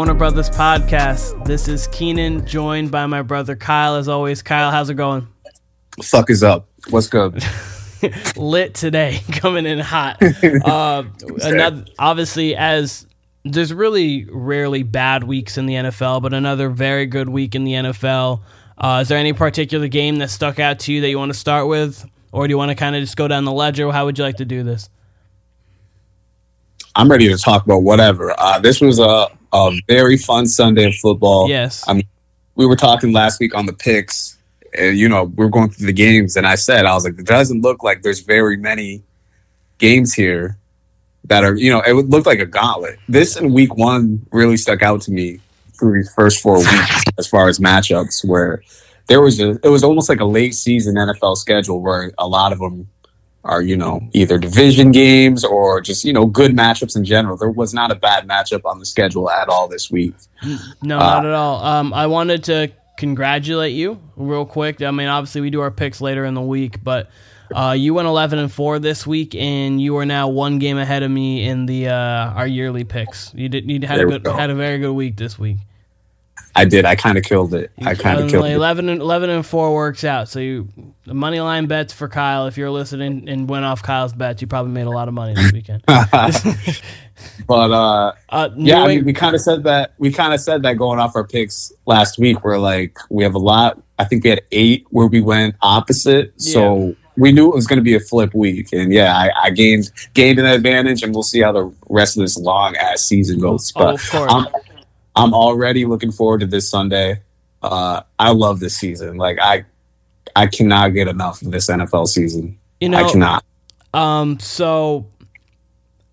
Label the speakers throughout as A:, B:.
A: Warner Brothers podcast. This is Keenan, joined by my brother Kyle. As always, Kyle, how's it going?
B: Fuck is up? What's good?
A: Lit today, coming in hot. Uh, another, obviously, as there's really rarely bad weeks in the NFL, but another very good week in the NFL. Uh, is there any particular game that stuck out to you that you want to start with, or do you want to kind of just go down the ledger? How would you like to do this?
B: I'm ready to talk about whatever. Uh, this was a, a very fun Sunday of football.
A: Yes.
B: I mean, we were talking last week on the picks, and you know, we are going through the games, and I said, I was like, it doesn't look like there's very many games here that are, you know, it would look like a gauntlet. This in week one really stuck out to me through these first four weeks as far as matchups, where there was a, it was almost like a late season NFL schedule where a lot of them are you know either division games or just you know good matchups in general. There was not a bad matchup on the schedule at all this week.
A: No, uh, not at all. Um, I wanted to congratulate you real quick. I mean, obviously we do our picks later in the week, but uh, you went eleven and four this week, and you are now one game ahead of me in the uh, our yearly picks. You did you had a good had a very good week this week.
B: I did. I kind of killed it. I kind of killed
A: 11
B: it. And,
A: 11 and 4 works out. So you the money line bets for Kyle. If you're listening and went off Kyle's bets, you probably made a lot of money this weekend.
B: but uh, uh yeah, I mean, we kind of said that. We kind of said that going off our picks last week. We're like, we have a lot. I think we had eight where we went opposite. Yeah. So we knew it was going to be a flip week, and yeah, I, I, gained gained an advantage, and we'll see how the rest of this long ass season goes.
A: But oh, of course.
B: I'm, I'm already looking forward to this Sunday. Uh, I love this season. Like I, I cannot get enough of this NFL season. You know, I cannot.
A: Um, so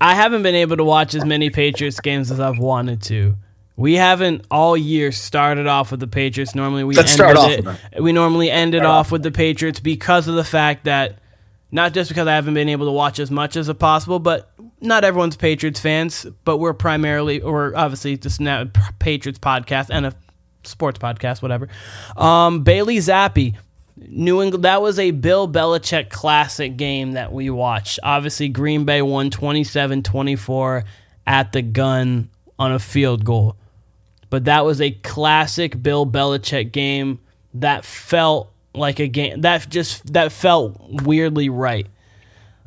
A: I haven't been able to watch as many Patriots games as I've wanted to. We haven't all year started off with the Patriots. Normally we
B: Let's start off.
A: It, we normally ended start off, off with the Patriots because of the fact that not just because I haven't been able to watch as much as possible, but not everyone's Patriots fans, but we're primarily, or obviously just now Patriots podcast and a sports podcast, whatever. Um, Bailey Zappe, New England. That was a Bill Belichick classic game that we watched. Obviously, Green Bay won 27-24 at the gun on a field goal, but that was a classic Bill Belichick game that felt like a game that just that felt weirdly right.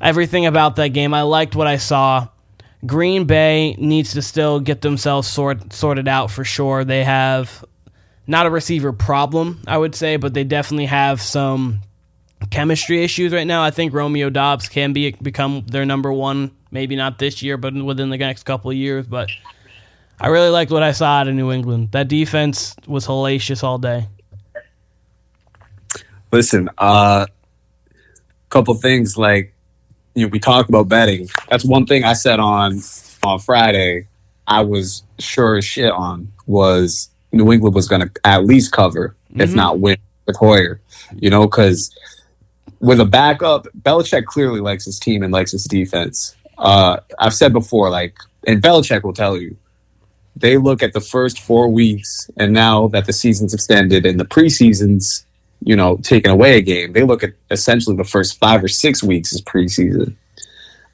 A: Everything about that game, I liked what I saw. Green Bay needs to still get themselves sort, sorted out for sure. They have not a receiver problem, I would say, but they definitely have some chemistry issues right now. I think Romeo Doubs can be become their number one, maybe not this year, but within the next couple of years. But I really liked what I saw out of New England. That defense was hellacious all day.
B: Listen, a uh, couple things like you know we talk about betting. That's one thing I said on on Friday. I was sure as shit on was New England was going to at least cover, mm-hmm. if not win with Hoyer. You know, because with a backup, Belichick clearly likes his team and likes his defense. Uh, I've said before, like, and Belichick will tell you, they look at the first four weeks, and now that the season's extended and the preseasons you know, taking away a game. They look at essentially the first five or six weeks as preseason.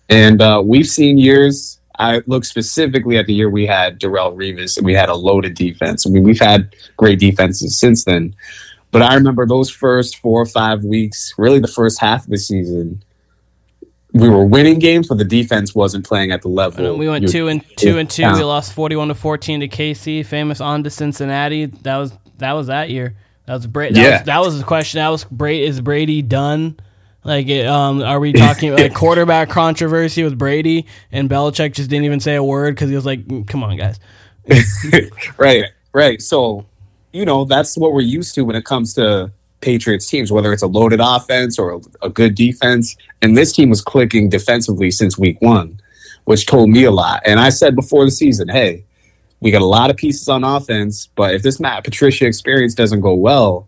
B: And uh, we've seen years. I look specifically at the year we had Darrelle Revis and we had a loaded defense. I mean, we've had great defenses since then. But I remember those first four or five weeks, really the first half of the season, we were winning games, but the defense wasn't playing at the level.
A: We went two and two and two. We lost forty-one to fourteen to KC, famous on to Cincinnati. That was that was that year. That was Brady. That, yeah. was, that was the question. That was Brady. Is Brady done? Like, um, are we talking like quarterback controversy with Brady and Belichick just didn't even say a word because he was like, mm, "Come on, guys."
B: right, right. So, you know, that's what we're used to when it comes to Patriots teams, whether it's a loaded offense or a, a good defense. And this team was clicking defensively since week one, which told me a lot. And I said before the season, hey, we got a lot of pieces on offense, but if this Matt Patricia experience doesn't go well,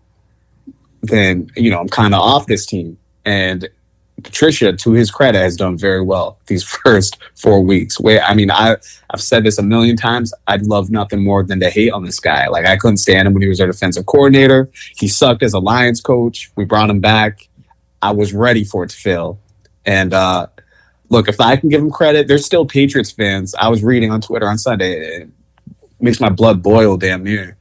B: then you know I'm kind of off this team. And Patricia, to his credit, has done very well these first four weeks. Where I mean, I I've said this a million times. I'd love nothing more than to hate on this guy. Like I couldn't stand him when he was our defensive coordinator. He sucked as a Lions coach. We brought him back. I was ready for it to fail. And uh, look, if I can give him credit, there's still Patriots fans. I was reading on Twitter on Sunday makes my blood boil damn near.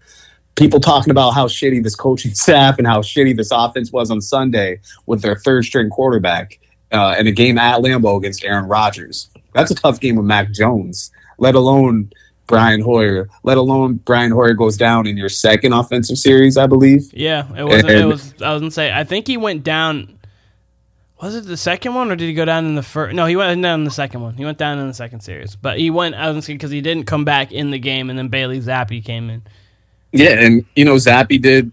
B: People talking about how shitty this coaching staff and how shitty this offense was on Sunday with their third string quarterback uh, in a game at Lambeau against Aaron Rodgers. That's a tough game with Mac Jones, let alone Brian Hoyer, let alone Brian Hoyer goes down in your second offensive series, I believe.
A: Yeah, it was. it was. I was gonna say. I think he went down. Was it the second one, or did he go down in the first? No, he went down in the second one. He went down in the second series, but he went. I was because he didn't come back in the game, and then Bailey Zappe came in.
B: Yeah, and you know Zappe did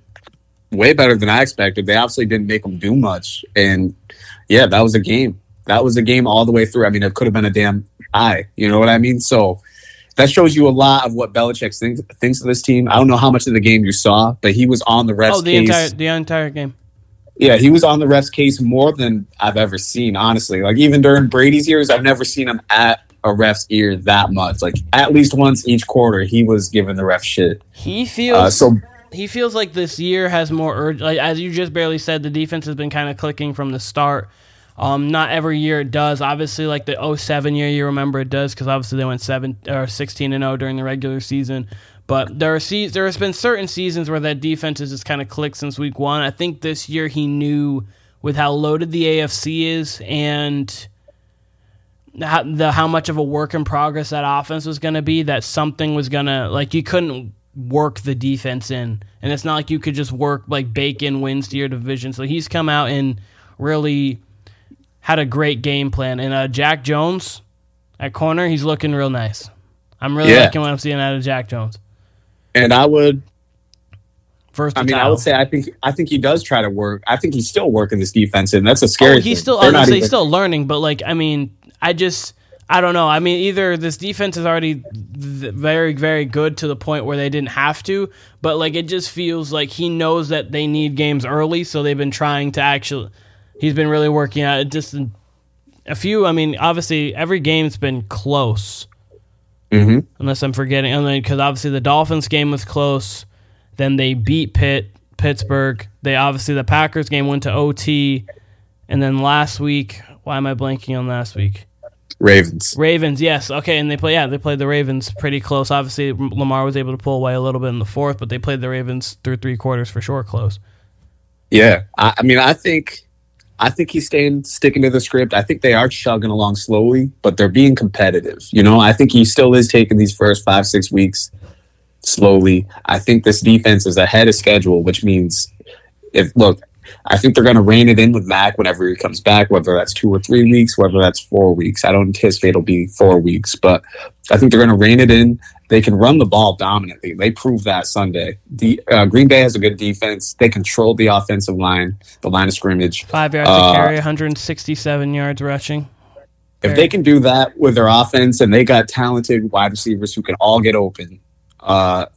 B: way better than I expected. They obviously didn't make him do much, and yeah, that was a game. That was a game all the way through. I mean, it could have been a damn eye. You know what I mean? So that shows you a lot of what Belichick thinks, thinks of this team. I don't know how much of the game you saw, but he was on the refs.
A: Oh, the
B: case.
A: entire the entire game.
B: Yeah, he was on the refs case more than I've ever seen. Honestly, like even during Brady's years, I've never seen him at a ref's ear that much. Like at least once each quarter, he was giving the ref shit.
A: He feels uh, so. He feels like this year has more urge. Like as you just barely said, the defense has been kind of clicking from the start. Um, not every year it does. Obviously, like the 07 year, you remember it does because obviously they went seven or 16 and 0 during the regular season. But there are se- there has been certain seasons where that defense has just kind of clicked since week one. I think this year he knew with how loaded the AFC is and how, the how much of a work in progress that offense was going to be that something was going to like you couldn't work the defense in, and it's not like you could just work like bake in wins to your division. So he's come out and really had a great game plan. And uh, Jack Jones at corner, he's looking real nice. I'm really yeah. liking what I'm seeing out of Jack Jones.
B: And I would first. I mean, I would say I think I think he does try to work. I think he's still working this defense, and that's a oh, scary. Oh,
A: he's thing. still. Say he's still learning, but like, I mean, I just. I don't know. I mean, either this defense is already very, very good to the point where they didn't have to, but like it just feels like he knows that they need games early, so they've been trying to actually he's been really working out. It just a few. I mean, obviously every game's been close.
B: Mm-hmm.
A: Unless I'm forgetting, I mean, because obviously the Dolphins game was close. Then they beat Pitt, Pittsburgh. They obviously the Packers game went to OT, and then last week, why am I blanking on last week?
B: Ravens.
A: Ravens, yes. Okay, and they play. Yeah, they played the Ravens pretty close. Obviously, Lamar was able to pull away a little bit in the fourth, but they played the Ravens through three quarters for sure, close.
B: Yeah, I, I mean, I think I think he's staying sticking to the script. I think they are chugging along slowly, but they're being competitive. You know, I think he still is taking these first five, six weeks slowly. I think this defense is ahead of schedule, which means if look, I think they're going to rein it in with Mac whenever he comes back, whether that's two or three weeks, whether that's four weeks. I don't anticipate it'll be four weeks, but I think they're going to rein it in. They can run the ball dominantly. They proved that Sunday. The uh, Green Bay has a good defense. They control the offensive line, the line of scrimmage.
A: Five yards uh, to carry, 167 yards rushing.
B: If they can do that with their offense, and they got talented wide receivers who can all get open, uh,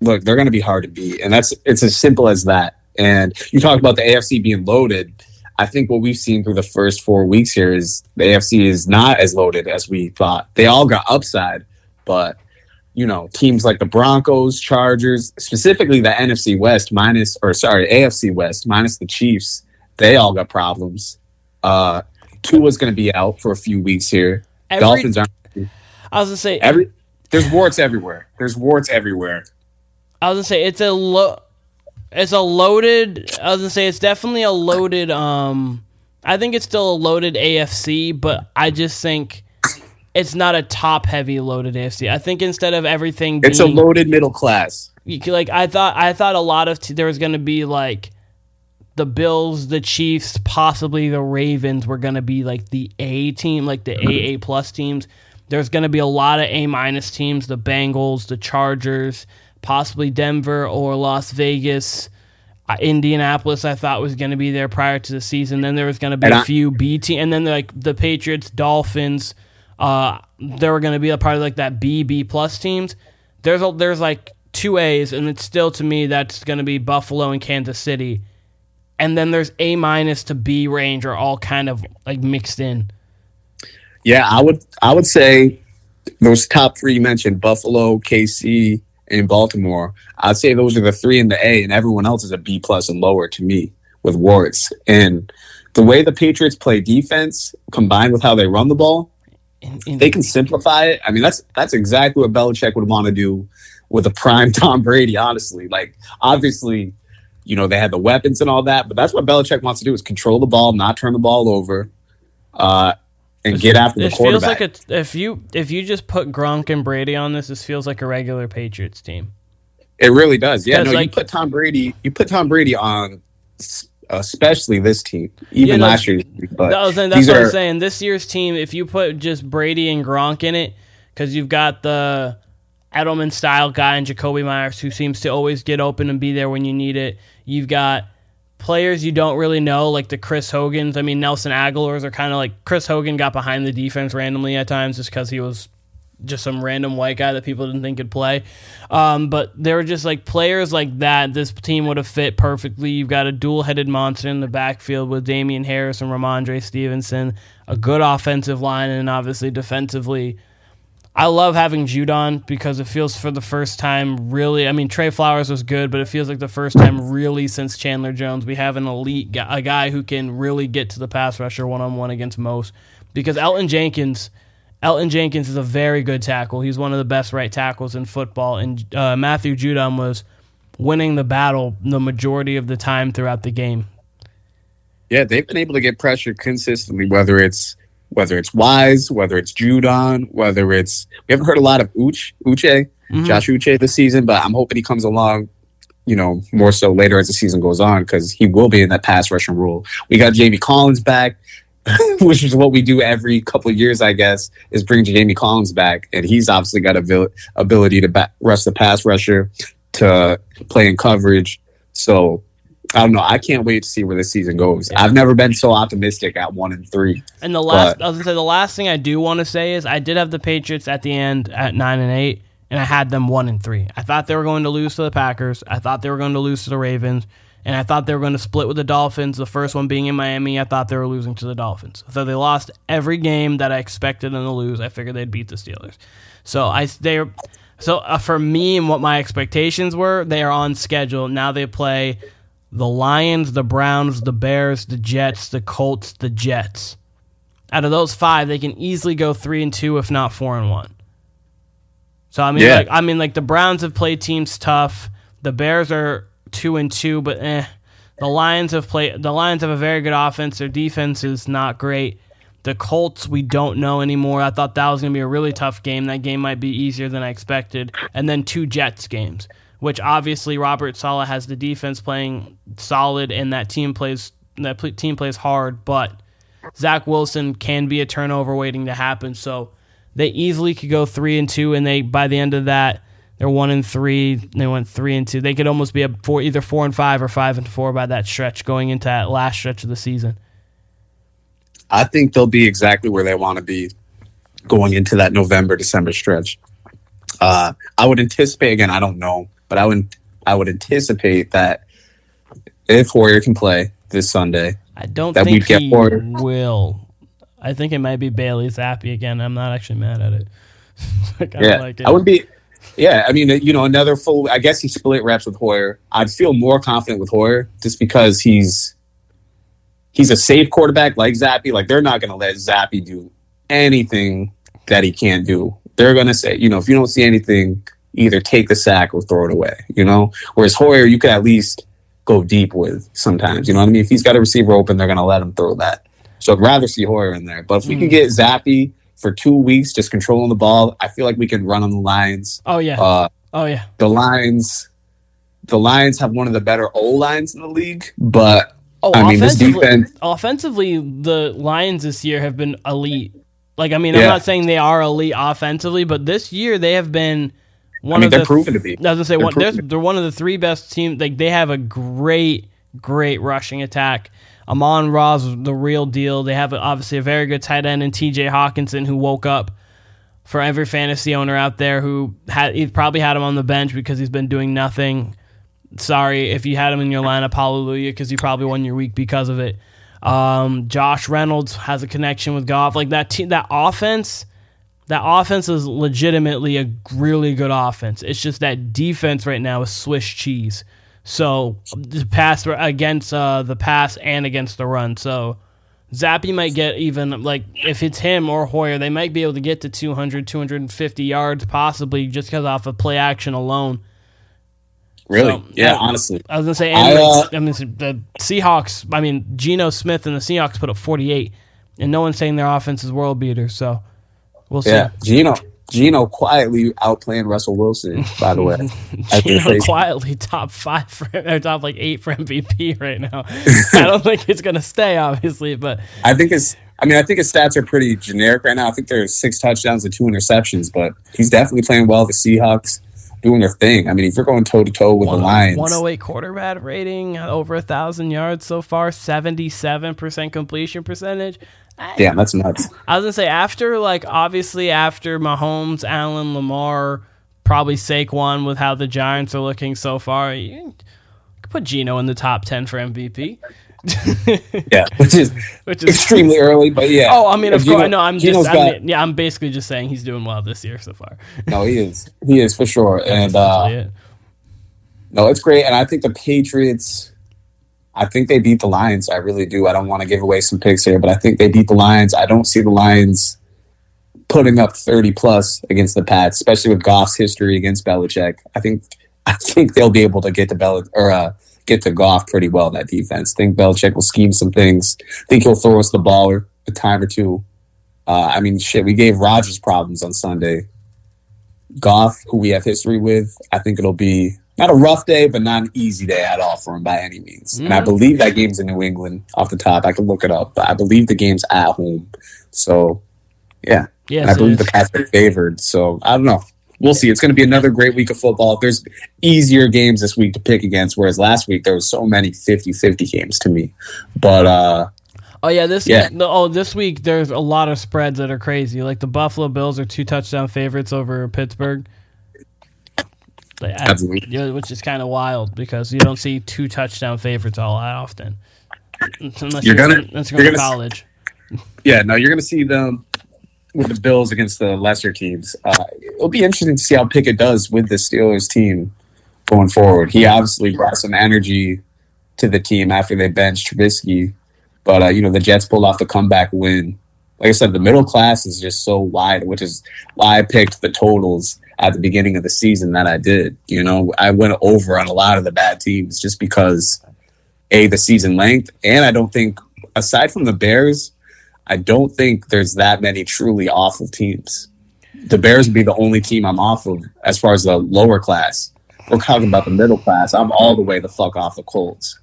B: look, they're going to be hard to beat, and that's it's as simple as that. And you talk about the AFC being loaded. I think what we've seen through the first four weeks here is the AFC is not as loaded as we thought. They all got upside, but you know, teams like the Broncos, Chargers, specifically the NFC West minus, or sorry, AFC West minus the Chiefs, they all got problems. Uh, Tua's going to be out for a few weeks here. Every, Dolphins aren't.
A: I was gonna say
B: every. There's warts everywhere. There's warts everywhere.
A: I was gonna say it's a lo- it's a loaded. I was gonna say it's definitely a loaded. Um, I think it's still a loaded AFC, but I just think it's not a top heavy loaded AFC. I think instead of everything,
B: it's a loaded middle class.
A: Like I thought, I thought a lot of t- there was going to be like the Bills, the Chiefs, possibly the Ravens were going to be like the A team, like the AA plus teams. There's going to be a lot of A minus teams, the Bengals, the Chargers, possibly Denver or Las Vegas. Uh, Indianapolis, I thought was going to be there prior to the season. Then there was going to be and a I- few B team, and then like the Patriots, Dolphins uh, they were going to be a part of like that B B plus teams. There's a, there's like two A's, and it's still to me that's going to be Buffalo and Kansas City, and then there's A minus to B range are all kind of like mixed in.
B: Yeah, I would I would say those top three you mentioned Buffalo, KC, and Baltimore. I'd say those are the three in the A, and everyone else is a B plus and lower to me with warts. And the way the Patriots play defense combined with how they run the ball, in, in, they can simplify it. I mean, that's that's exactly what Belichick would want to do with a prime Tom Brady. Honestly, like obviously, you know they had the weapons and all that, but that's what Belichick wants to do: is control the ball, not turn the ball over, uh, and get after the
A: It
B: quarterback.
A: feels like a, if you if you just put Gronk and Brady on this, this feels like a regular Patriots team.
B: It really does. Yeah, no, you put Tom Brady. You put Tom Brady on, uh, especially this team, even
A: Yeah,
B: last year. But
A: That was, that's
B: these
A: what
B: are
A: I'm saying. This year's team, if you put just Brady and Gronk in it, because you've got the Edelman style guy and Jakobi Meyers who seems to always get open and be there when you need it. You've got players you don't really know, like the Chris Hogan's. I mean, Nelson Agholor's are kind of like Chris Hogan got behind the defense randomly at times just because he was just some random white guy that people didn't think could play. Um, but there were just like players like that. This team would have fit perfectly. You've got a dual headed monster in the backfield with Damien Harris and Rhamondre Stevenson, a good offensive line, and obviously defensively. I love having Judon because it feels for the first time really. I mean, Trey Flowers was good, but it feels like the first time really since Chandler Jones we have an elite guy, a guy who can really get to the pass rusher one on one against most. Because Elgton Jenkins, Elgton Jenkins is a very good tackle. He's one of the best right tackles in football, and uh, Matthew Judon was winning the battle the majority of the time throughout the game.
B: yeah, they've been able to get pressure consistently, whether it's whether it's Wise, whether it's Judon, whether it's we haven't heard a lot of Uche, Uche,
A: Mhm.
B: Josh Uche this season, but I'm hoping he comes along, you know, more so later as the season goes on because he will be in that pass rushing role. We got Jamie Collins back, which is what we do every couple of years, I guess, is bring Jamie Collins back, and he's obviously got a ability to back, rush the pass rusher, to play in coverage. So I don't know. I can't wait to see where this season goes.
A: Yeah.
B: I've never been so optimistic at one and three.
A: And the last, I was gonna say, the last thing I do want to say is I did have the Patriots at the end at nine and eight, and I had them one and three. I thought they were going to lose to the Packers. I thought they were going to lose to the Ravens, and I thought they were going to split with the Dolphins. The first one being in Miami, I thought they were losing to the Dolphins. So they lost every game that I expected them to lose. I figured they'd beat the Steelers. So I they so uh, for me and what my expectations were, they are on schedule. Now they play the Lions, the Browns, the Bears, the Jets, the Colts, the Jets. Out of those five, they can easily go three and two, if not four and one. So I mean,
B: Yeah.
A: like I mean, like the Browns have played teams tough. The Bears are two and two, but eh. The Lions have played. The Lions have a very good offense. Their defense is not great. The Colts, we don't know anymore. I thought that was going to be a really tough game. That game might be easier than I expected. And then two Jets games, which obviously Robert Saleh has the defense playing solid, and that team plays that team plays hard. But Zach Wilson can be a turnover waiting to happen. So they easily could go three and two, and they by the end of that they're one and three. They went three and two. They could almost be a four, either four and five or five and four by that stretch going into that last stretch of the season.
B: I think they'll be exactly where they want to be going into that November December stretch. Uh, I would anticipate again. I don't know, but I would I would anticipate that if Hoyer can play this Sunday,
A: I don't
B: That
A: think
B: we'd get
A: he
B: Porter.
A: will. I think it might be Bailey Zappe again. I'm not actually mad at it. I kinda
B: yeah,
A: like it.
B: I would be. Yeah, I mean, you know, another full. I guess he split reps with Hoyer. I'd feel more confident with Hoyer just because he's he's a safe quarterback like Zappe. Like they're not going to let Zappe do anything that he can't do. They're going to say, you know, if you don't see anything, either take the sack or throw it away. You know, whereas Hoyer, you could at least go deep with sometimes. You know what I mean? If he's got a receiver open, they're going to let him throw that. So I'd rather see Hoyer in there. But if we can
A: Mm.
B: get Zappe for two weeks, just controlling the ball, I feel like we can run on the lines.
A: oh yeah.
B: Uh,
A: oh yeah.
B: the Lions, the Lions have one of the better O lines in the league, but
A: Oh,
B: I mean, this defense-
A: offensively, the Lions this year have been elite. Like, I mean, I'm not saying they are elite offensively, but this year they have been one
B: I mean,
A: of
B: they're
A: the.
B: proven to be.
A: I was gonna say
B: They're
A: one, they're, they're one of the three best teams. Like, they have a great, great rushing attack. Amon Ross, is the real deal. They have obviously a very good tight end in T.J. Hockenson, who woke up for every fantasy owner out there who had he probably had him on the bench because he's been doing nothing. Sorry if you had him in your lineup, hallelujah, because you probably won your week because of it. Um, Josh Reynolds has a connection with Goff. Like that team, that offense, that offense is legitimately a really good offense. It's just that defense right now is Swiss cheese. So the pass against uh, the pass and against the run. So Zappe might get even like if it's him or Hoyer, they might be able to get to 200, 250 yards possibly just because off of play action alone.
B: Really?
A: So,
B: yeah, honestly.
A: I was gonna say,
B: I, uh,
A: I mean, the Seahawks. I mean, Geno Smith and the Seahawks put up 48, and no one's saying their offense is world beater. So we'll see.
B: Yeah, Geno. Geno quietly outplaying Russell Wilson. By the way,
A: Geno quietly top five for or top like eight for MVP right now. I don't think it's gonna stay, obviously, but
B: I think his. I mean, I think his stats are pretty generic right now. I think there's six touchdowns and two interceptions, but he's definitely playing well. The Seahawks doing their thing. I mean, if you're going toe to toe with the oh Lions,
A: 108 quarterback rating, uh, over a thousand yards so far, 77 percent completion percentage. I,
B: damn, that's nuts.
A: I was gonna say after like obviously after Mahomes, Allen, Lamar, probably Saquon with how the Giants are looking so far. You put Geno in the top 10 for MVP.
B: Yeah, which is
A: Which is
B: extremely early, but yeah.
A: Oh, I mean, of
B: Geno-
A: course. No, I'm
B: Geno's
A: just. I
B: got-
A: mean, yeah, I'm basically just saying he's doing well this year so far.
B: no, he is. He is for sure. And uh,
A: it.
B: no, it's great. And I think the Patriots. I think they beat the Lions. I really do. I don't want to give away some picks here, but I think they beat the Lions. I don't see the Lions putting up 30 plus against the Pats, especially with Goff's history against Belichick. I think I think they'll be able to get to Bel or uh, get to Goff pretty well that defense. think Belichick will scheme some things. think he'll throw us the ball a time or two. Uh, I mean, shit, we gave Rodgers problems on Sunday. Goff, who we have history with, I think it'll be not a rough day, but not an easy day at all for him by any means. And I
A: Mhm.
B: believe that game's in New England off the top. I can look it up, but I believe the game's at home. So, yeah.
A: Yes,
B: And I believe the Pats are favored. So, I don't know. We'll see. It's going to be another great week of football. There's easier games this week to pick against, whereas last week there was so many 50 50 games to me. But, uh,
A: Oh yeah, this
B: Yeah.
A: no, oh this week there's a lot of spreads that are crazy. Like the Buffalo Bills are two touchdown favorites over Pittsburgh. Like, I-
B: Absolutely.
A: yeah, which is kind of wild because you don't see two touchdown favorites all that often. Unless
B: You're gonna-
A: unless
B: you're
A: you're to
B: gonna-
A: college.
B: Yeah, no, you're going to see them with the Bills against the lesser teams. Uh, it'll be interesting to see how Pickett does with the Steelers team going forward. He obviously brought some energy to the team after they benched Trubisky, but uh, you know the Jets pulled off the comeback win. Like I said, the middle class is just so wide, which is why I picked the totals at the beginning of the season that I did. You know, I went over on a lot of the bad teams just because a the season length, and I don't think aside from the Bears. I don't think there's that many truly awful teams. The Bears would be the only team I'm off of as far as the lower class. We're talking about the middle class. I'm all the way the fuck off the Colts.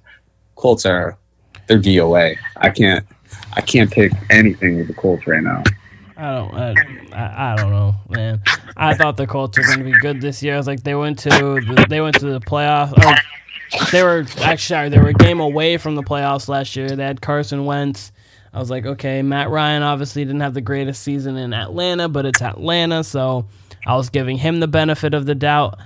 B: Colts are they're DOA. I can't I can't pick anything with the Colts right now.
A: I don't. I, I, don't know, man. I thought the Colts were going to be good this year. I was like, they went to the, they went to the playoffs. Oh, they were actually sorry, they were a game away from the playoffs last year. They had Carson Wentz. I was like, okay, Matt Ryan obviously didn't have the greatest season in Atlanta, but it's Atlanta, so I was giving him the benefit of the doubt.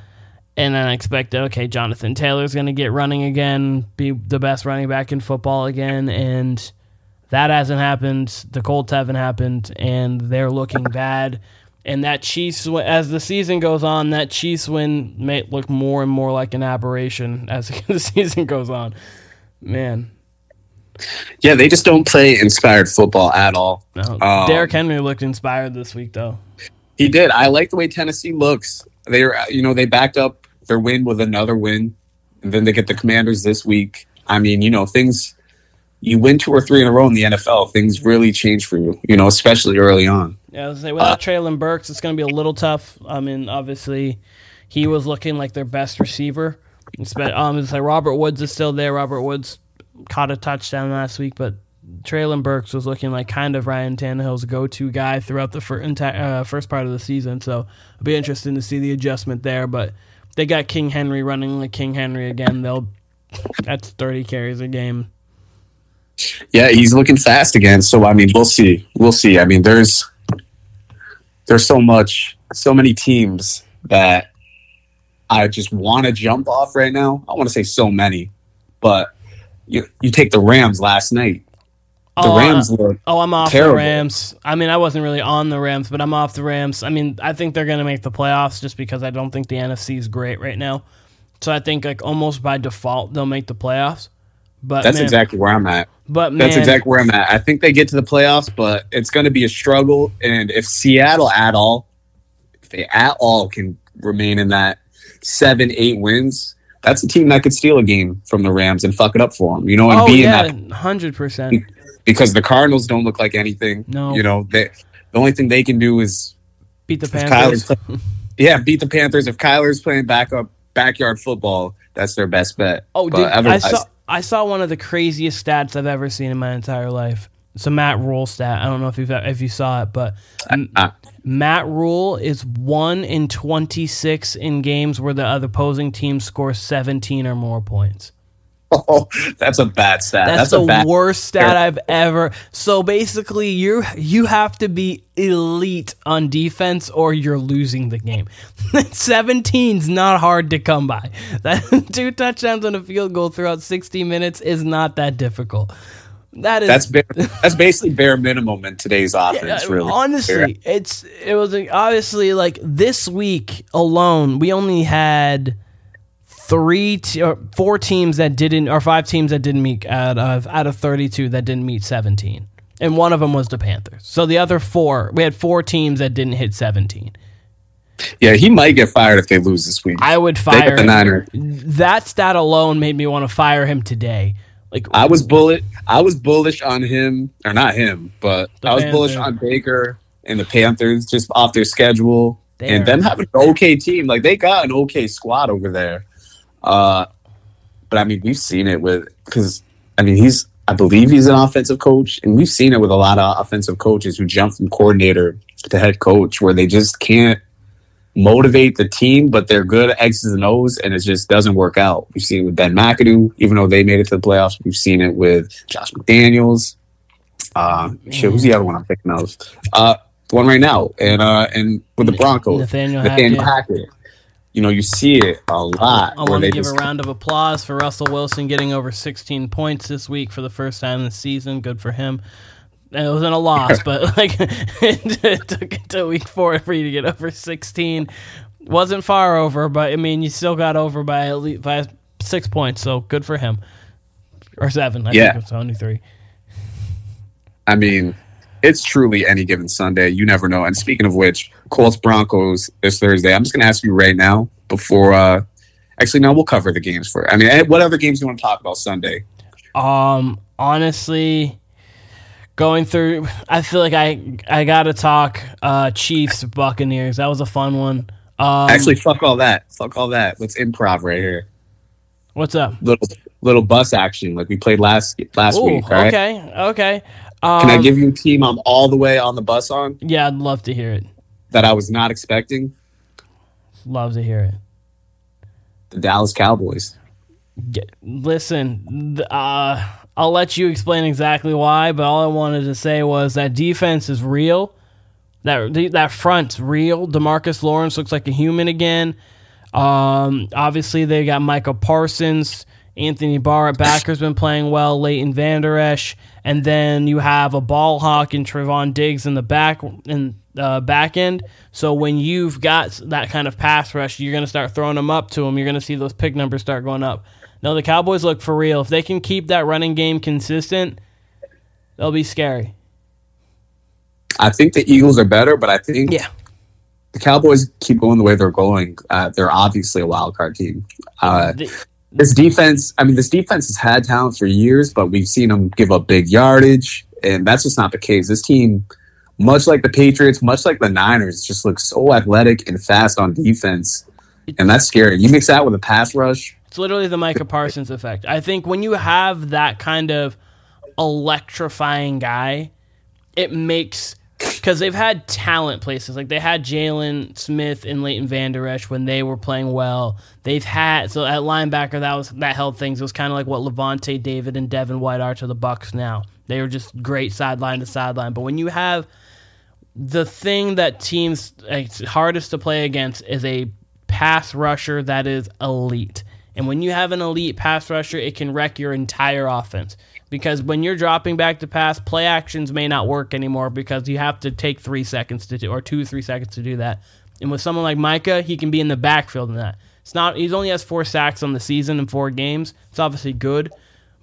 A: And then I expected, okay, Jonathan Taylor's going to get running again, be the best running back in football again, and that hasn't happened. The Colts haven't happened, and they're looking bad. And that Chiefs, as the season goes on, that Chiefs win may look more and more like an aberration as the season goes on. Man,
B: Yeah, they just don't play inspired football at all.
A: no.
B: Um,
A: Derrick Henry looked inspired this week, though.
B: He did. I like the way Tennessee looks. They're you know they backed up their win with another win, and then they get the Commanders this week. I mean, you know things. You win two or three in a row in the NFL, things really change for you. You know, especially early on.
A: Yeah, I say
B: Uh,
A: without Treylon Burks, it's going to be a little tough. I mean, obviously, he was looking like their best receiver. Um, it's like Robert Woods is still there. Robert Woods caught a touchdown last week, but Treylon Burks was looking like kind of Ryan Tannehill's go-to guy throughout the fir- enti- uh, first part of the season. So it'll be interesting to see the adjustment there. But they got King Henry running like King Henry again. They'll that's thirty carries a game.
B: Yeah, he's looking fast again. So I mean, we'll see. We'll see. I mean, there's there's so much, so many teams that I just want to jump off right now. I want to say so many, but you you take the Rams last night. The
A: Oh,
B: Rams look uh,
A: Oh, I'm off
B: Terrible.
A: the Rams. I mean, I wasn't really on the Rams, but I'm off the Rams. I mean, I think they're going to make the playoffs just because I don't think the NFC is great right now. So I think like almost by default they'll make the playoffs. But
B: That's
A: man,
B: exactly where I'm at.
A: But man,
B: That's exactly where I'm at. I think they get to the playoffs, but it's going to be a struggle. And if Seattle at all, if they at all can remain in that seven, eight wins, that's a team that could steal a game from the Rams and fuck it up for them. You know, and
A: oh
B: be
A: yeah,
B: in that
A: hundred percent.
B: because the Cardinals don't look like anything.
A: No.
B: you know, they, the only thing they can do is
A: Beat the Panthers.
B: Kyler's yeah, beat the Panthers. If Kyler's playing backup backyard football, that's their best bet.
A: Oh,
B: But
A: dude, I saw I saw one of the craziest stats I've ever seen in my entire life. It's a Matt Rhule stat. I don't know if you if you saw it, but M-
B: uh,
A: Matt Rhule is one in twenty six in games where the other opposing team scores seventeen or more points.
B: Oh, that's a bad stat.
A: That's,
B: That's,
A: the
B: bad.
A: worst stat I've ever. So basically, you you have to be elite on defense, or you're losing the game. 17's not hard to come by. That two touchdowns and a field goal throughout 60 minutes is not that difficult. That is
B: That's bare, that's basically bare minimum in today's offense.
A: uh,
B: really,
A: honestly, it's it was obviously like this week alone, we only had three te- or four teams that didn't or five teams that didn't meet out of out of 32 that didn't meet 17 and one of them was the panthers so the other four we had four teams that didn't hit 17
B: yeah, he might get fired if they lose this week.
A: i would fire
B: the. Niner.
A: that stat alone made me want to fire him today like
B: I was bullet. I was bullish on him, or not him, but I was bullish on Baker and the Panthers just off their schedule and them having an okay team. Like they got an okay squad over there. Uh, but I mean, we've seen it with because I mean he's I believe he's an offensive coach, and we've seen it with a lot of offensive coaches who jump from coordinator to head coach, where they just can't motivate the team, but they're good at X's and O's, and it just doesn't work out. We've seen it with Ben McAdoo, even though they made it to the playoffs. We've seen it with Josh McDaniels. Uh, shit, who's the other one I'm thinking of? Uh, the one right now, and uh, and with the Broncos,
A: Nathaniel
B: Nathaniel
A: Hackett.
B: Hackett. You know, you see it a lot.
A: I want to give
B: just-
A: a round of applause for Russell Wilson getting over 16 points this week for the first time in the season. Good for him. It wasn't a loss, but like it took until week four for you to get over 16. Wasn't far over, but I mean, you still got over by at least by six points, so good for him. Or seven, I
B: Yeah.
A: think it's only three.
B: I mean, it's truly any given Sunday. You never know. And speaking of which, Colts Broncos this Thursday. I'm just going to ask you right now before. uh Actually, no, we'll cover the games for. I mean, eh, what other games do you want to talk about Sunday?
A: Um, honestly, going through, I feel like I I gotta talk uh Chiefs Buccaneers. That was a fun one. Um,
B: Actually, fuck all that. Fuck all that. Let's improv right here.
A: what's up?
B: Little little bus action like we played last last
A: Ooh,
B: week. Right.
A: okay, okay. Um,
B: Can I give you a team I'm all the way on the bus on
A: Yeah, I'd love to hear it.
B: that I was not expecting?
A: Love to hear it.
B: The Dallas Cowboys.
A: Get, listen, uh, I'll let you explain exactly why, but all I wanted to say was that defense is real. That that front's real. Demarcus Lawrence looks like a human again. Um, obviously, they got Michael Parsons, Anthony Barr at backer's been playing well. Leighton Vander Esch, and then you have a ball hawk and Trevon Diggs in the back in uh, back end. So when you've got that kind of pass rush, you're going to start throwing them up to them. You're going to see those pick numbers start going up. No, the Cowboys look for real. If they can keep that running game consistent, they'll be scary.
B: I think the Eagles are better, but I think
A: Yeah.
B: the Cowboys keep going the way they're going. Uh, they're obviously a wild card team. Uh,
A: The-
B: this defense, I mean, this defense has had talent for years, but we've seen them give up big yardage, and that's just not the case. This team, much like the Patriots, much like the Niners, just looks so athletic and fast on defense, and that's scary. You mix that with a pass rush,
A: It's literally the Micah Parsons effect. I think when you have that kind of electrifying guy, it makes because they've had talent places like they had Jaylon Smith and Leighton Vander Esch when they were playing well. They've had so at linebacker that was that held things. It was kind of like what Lavonte David and Devin White are to the Bucs now. They were just great sideline to sideline. But when you have the thing that teams it's hardest to play against is a pass rusher that is elite. And when you have an elite pass rusher, it can wreck your entire offense. Because when you're dropping back to pass, play actions may not work anymore because you have to take three seconds to do, or two, three seconds to do that. And with someone like Micah, he can be in the backfield in that. It's not. He's only has four sacks on the season in four games. It's obviously good,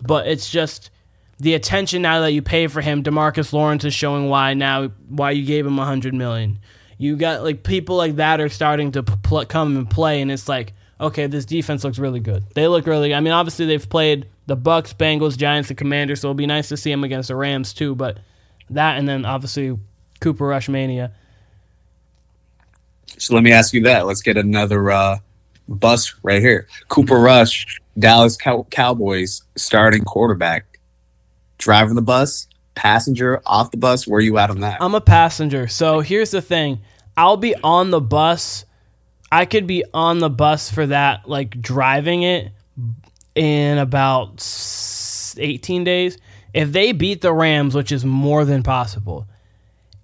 A: but it's just the attention now that you pay for him. Demarcus Lawrence is showing why now why you gave him a hundred million. You got like people like that are starting to pl- come and play, and it's like okay, this defense looks really good. They look really. I mean, obviously they've played the Bucs, Bengals, Giants, and Commanders, so it'll be nice to see them against the Rams too. But that, and then obviously Cooper Rush mania.
B: So let me ask you that. Let's get another uh, bus right here. Cooper Rush, Dallas Cow- Cowboys starting quarterback, driving the bus, passenger off the bus. Where are you at on that?
A: I'm a passenger. So here's the thing I'll be on the bus. I could be on the bus for that, like driving it in about 18 days. If they beat the Rams, which is more than possible,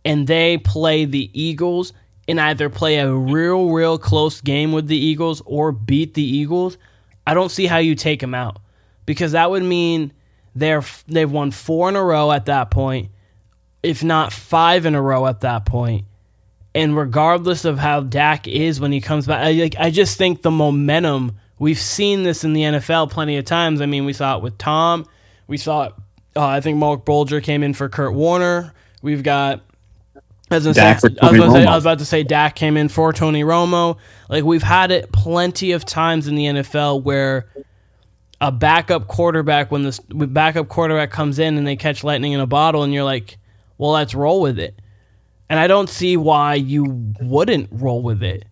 A: and they play the Eagles and either play a real, real close game with the Eagles or beat the Eagles, I don't see how you take them out because that would mean they're they've won four in a row at that point, if not five in a row at that point. And regardless of how Dak is when he comes back, I, like, I just think the momentum. We've seen this in the NFL plenty of times. I mean, we saw it with Tom. We saw it. Uh, I think Marc Bulger came in for Kurt Warner. We've got as I, say, I, was say, I was about to say Dak came in for Tony Romo. Like we've had it plenty of times in the NFL where a backup quarterback, when this backup quarterback comes in and they catch lightning in a bottle, and you're like, well, let's roll with it. And I don't see why you wouldn't roll with it.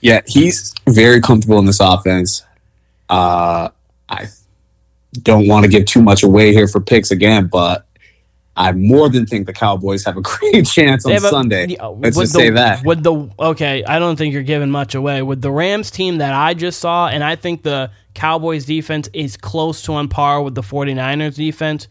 B: Yeah, he's very comfortable in this offense. Uh, I don't want to give too much away here for picks again, but I more than think the Cowboys have a great chance on Sunday. A, Let's just
A: the,
B: say that.
A: With the okay, I don't think you're giving much away with the Rams team that I just saw, and I think the Cowboys defense is close to on par with the 49ers defense.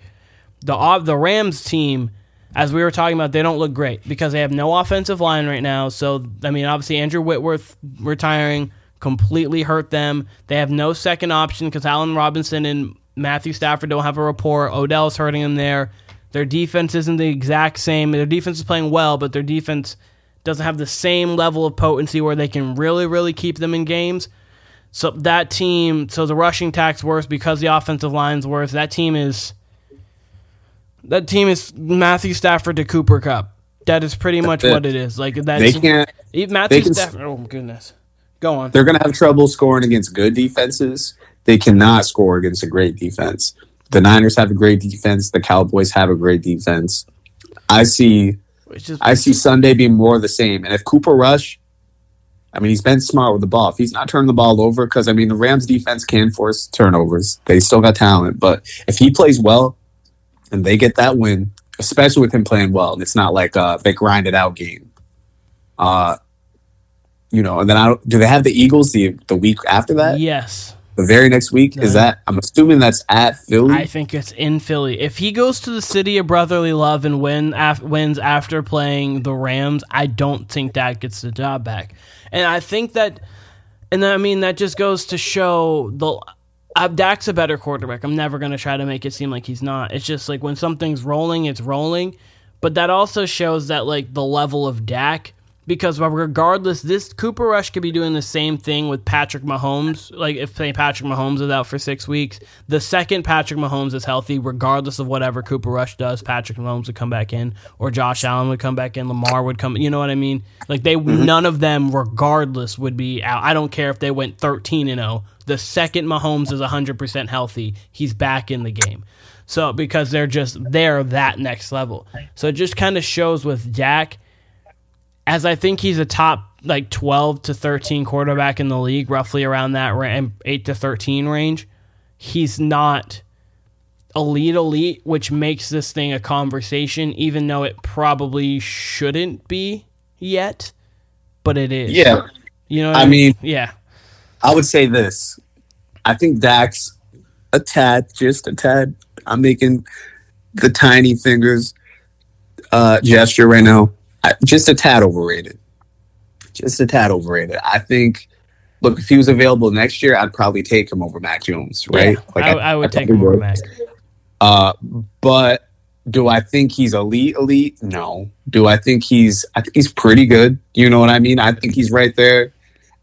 A: The uh, the Rams team as we were talking about, they don't look great because they have no offensive line right now. So, I mean, obviously, Andrew Whitworth retiring completely hurt them. They have no second option because Allen Robinson and Matthew Stafford don't have a rapport. Odell's hurting them there. Their defense isn't the exact same. Their defense is playing well, but their defense doesn't have the same level of potency where they can really, really keep them in games. So that team, so the rushing tax worse because the offensive line's worse. That team is that team is Matthew Stafford to Cooper Kupp. That is pretty much what it is. Like that.
B: They can't.
A: Matthew they Stafford. Oh goodness. Go on.
B: They're going to have trouble scoring against good defenses. They cannot score against a great defense. The Niners have a great defense. The Cowboys have a great defense. I see. Is, I see Sunday being more of the same. And if Cooper Rush, I mean, he's been smart with the ball. If he's not turning the ball over, because I mean, the Rams defense can force turnovers. They still got talent, but if he plays well, and they get that win, especially with him playing well. And it's not like uh, they grinded out game. Uh, you know, and then I do they have the Eagles the the week after that?
A: Yes.
B: The very next week is that I'm assuming that's at Philly.
A: I think it's in Philly. If he goes to the city of brotherly love and win af- wins after playing the Rams, I don't think that gets the job back. And I think that, and I mean that just goes to show the uh, Dak's a better quarterback. I'm never going to try to make it seem like he's not. It's just like when something's rolling, it's rolling. But that also shows that like the level of Dak because regardless, this Cooper Rush could be doing the same thing with Patrick Mahomes. Like if say Patrick Mahomes is out for six weeks, the second Patrick Mahomes is healthy, regardless of whatever Cooper Rush does, Patrick Mahomes would come back in, or Josh Allen would come back in, Lamar would come. You know what I mean? Like they, mm-hmm. none of them, regardless, would be out. I don't care if they went thirteen and zero. The second Mahomes is hundred percent healthy, he's back in the game. So because they're just they're that next level. So it just kind of shows with Dak as I think he's a top like 12 to 13 quarterback in the league, roughly around that 8 to 13 range. He's not elite elite, which makes this thing a conversation, even though it probably shouldn't be yet, but it is.
B: Yeah.
A: You know
B: I, I mean,
A: yeah.
B: I would say this. I think Dax, a tad, just a tad. I'm making the tiny fingers uh, gesture right now just a tad overrated. Just a tad overrated. I think. Look, if he was available next year, I'd probably take him over Mac Jones, right?
A: Yeah, like I, I, I would take him over Mac.
B: Uh, but do I think he's elite? Elite? No. Do I think he's? I think he's pretty good. You know what I mean? I think he's right there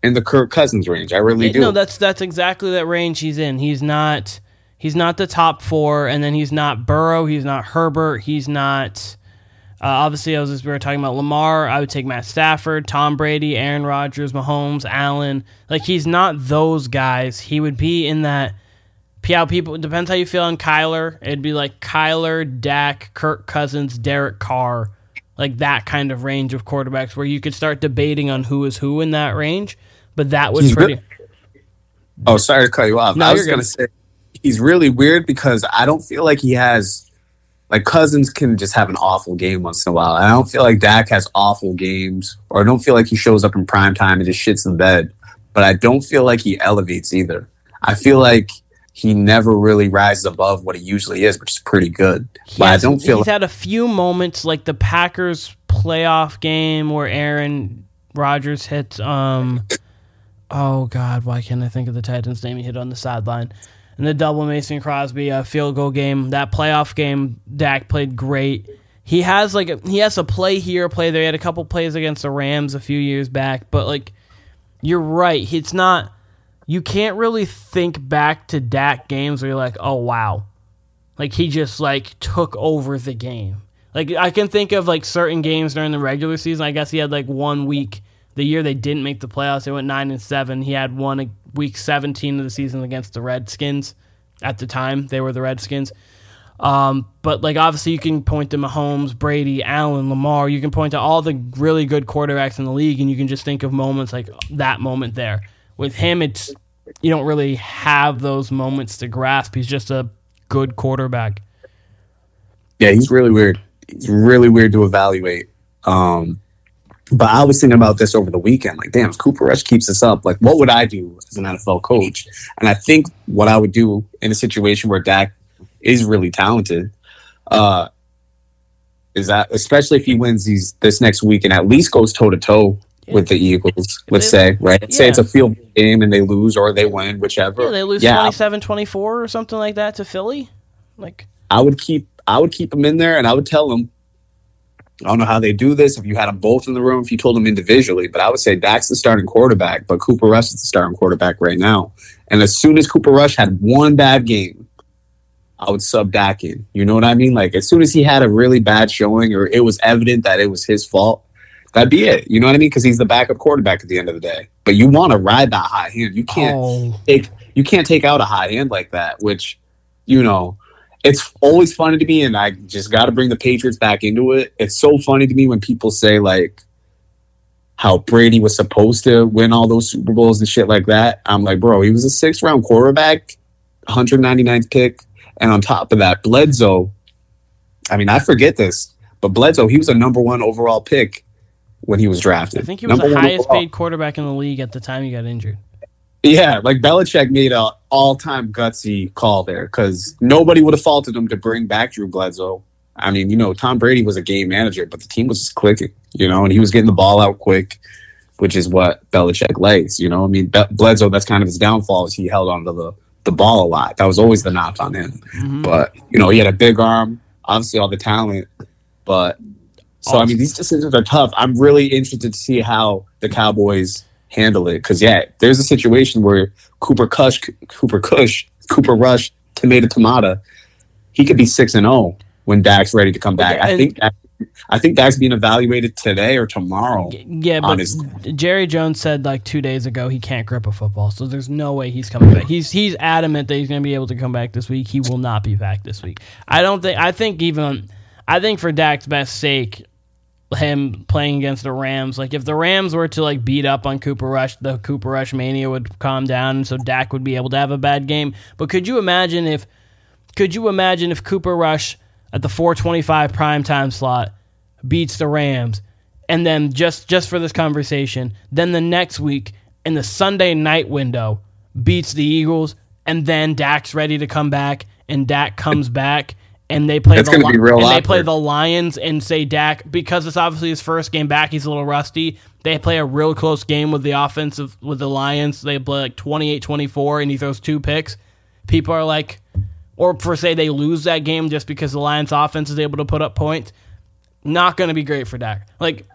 B: in the Kirk Cousins range. I really do.
A: No, that's that's exactly that range he's in. He's not He's not the top four, and then he's not Burrow. He's not Herbert. He's not. Uh, obviously, as we were talking about Lamar, I would take Matt Stafford, Tom Brady, Aaron Rodgers, Mahomes, Allen. Like he's not those guys. He would be in that. How people depends how you feel on Kyler. It'd be like Kyler, Dak, Kirk Cousins, Derek Carr, like that kind of range of quarterbacks where you could start debating on who is who in that range. But that was
B: He's
A: pretty.
B: Oh, sorry to cut you off.
A: No,
B: I was going to say he's really weird because I don't feel like he has like Cousins can just have an awful game once in a while. I don't feel like Dak has awful games, or I don't feel like he shows up in prime time and just shits in bed. But I don't feel like he elevates either. I feel like he never really rises above what he usually is, which is pretty good.
A: He
B: but I don't feel
A: he's had a few moments like the Packers playoff game where Aaron Rodgers hits um oh god, why can't I think of the Titans name he hit on the sideline? And the double Mason Crosby uh, field goal game, that playoff game, Dak played great. He has like a, he has a play here, play there. He had a couple plays against the Rams a few years back, but like you're right, it's not you can't really think back to Dak games where you're like, "Oh wow." Like he just like took over the game. Like I can think of like certain games during the regular season. I guess he had like one week the year they didn't make the playoffs. They went nine and seven. He had one week seventeen of the season against the Redskins. At the time, they were the Redskins. Um, but like obviously, you can point to Mahomes, Brady, Allen, Lamar. You can point to all the really good quarterbacks in the league, and you can just think of moments like that moment there. With him, it's you don't really have those moments to grasp. He's just a good quarterback.
B: Yeah, he's really weird. He's really weird to evaluate. Um, but I was thinking about this over the weekend. Like, damn, if Cooper Rush keeps this up, like, what would I do as an NFL coach? And I think what I would do in a situation where Dak is really talented, uh, is that especially if he wins these this next week and at least goes toe to toe with the Eagles, let's
A: they-
B: say, right? Say it's a field game and they lose or they win, whichever.
A: Yeah, they lose
B: Yeah,
A: 27-24 or something like that to Philly. Like
B: I would keep I would keep him in there and I would tell them I don't know how they do this if you had them both in the room if you told them individually but I would say Dak's the starting quarterback but Cooper Rush is the starting quarterback right now. And as soon as Cooper Rush had one bad game I would sub Dak in. You know what I mean? Like as soon as he had a really bad showing or it was evident that it was his fault that'd be it. You know what I mean? Because he's the backup quarterback at the end of the day. But you want to ride that high hand. You can't
A: oh,
B: take you can't take out a high hand like that, which you know it's always funny to me, and I just got to bring the Patriots back into it. It's so funny to me when people say like how Brady was supposed to win all those Super Bowls and shit like that. I'm like, bro, he was a sixth round quarterback, 199th pick, and on top of that, Bledsoe. I mean, I forget this, but Bledsoe, he was a number one overall pick when he was drafted.
A: I think he was
B: Number
A: the highest
B: overall.
A: paid quarterback in the league at the time he got injured.
B: Yeah, like Belichick made a all-time gutsy call there because nobody would have faulted him to bring back Drew Bledsoe. I mean, you know, Tom Brady was a game manager, but the team was just clicking, you know, and he was getting the ball out quick, which is what Belichick likes, you know. I mean, Be- Bledsoe, that's kind of his downfall is he held onto the the ball a lot. That was always the knock on him.
A: Mhm.
B: But you know, he had a big arm, obviously all the talent, but so I mean, these decisions are tough. I'm really interested to see how the Cowboys handle it because yeah, there's a situation where Cooper Cush, Cooper Cush, Cooper Rush, Tomato Tomata, he could be six and zero when Dak's ready to come back. I think Dak, I think Dak's being evaluated today or tomorrow.
A: Yeah, but. Jerry Jones said like two days ago he can't grip a football, so there's no way he's coming back. He's he's adamant that he's going to be able to come back this week. He will not be back this week. I don't think. I think even. I think for Dak's best sake, him playing against the Rams, like if the Rams were to like beat up on Cooper Rush, the Cooper Rush mania would calm down, so Dak would be able to have a bad game. But could you imagine if? Could you imagine if Cooper Rush at the 425 primetime slot beats the Rams and then just just for this conversation, then the next week in the Sunday night window beats the Eagles and then Dak's ready to come back and Dak comes back and they play
B: It's
A: the
B: real
A: and they play the Lions and say Dak because it's obviously his first game back, he's a little rusty. They play a real close game with the offensive with the Lions. They play like 28-24 and he throws two picks. People are like or for say they lose that game just because the Lions offense is able to put up points, not going to be great for Dak. Like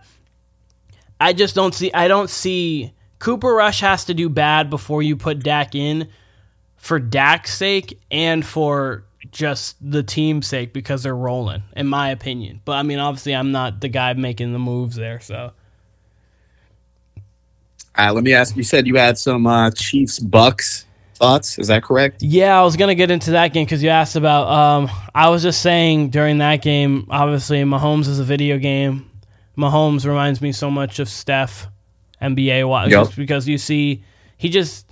A: I just don't see I don't see Cooper Rush has to do bad before you put Dak in for Dak's sake and for just the team's sake because they're rolling, in my opinion. But I mean, obviously, I'm not the guy making the moves there, so.
B: All right, let me ask. You said you had some uh, Chiefs Bucs thoughts. Is that correct?
A: Yeah, I was gonna get into that game because you asked about. Um, I was just saying during that game. Obviously, Mahomes is a video game. Mahomes reminds me so much of Steph, NBA wise,
B: Yep.
A: because you see he just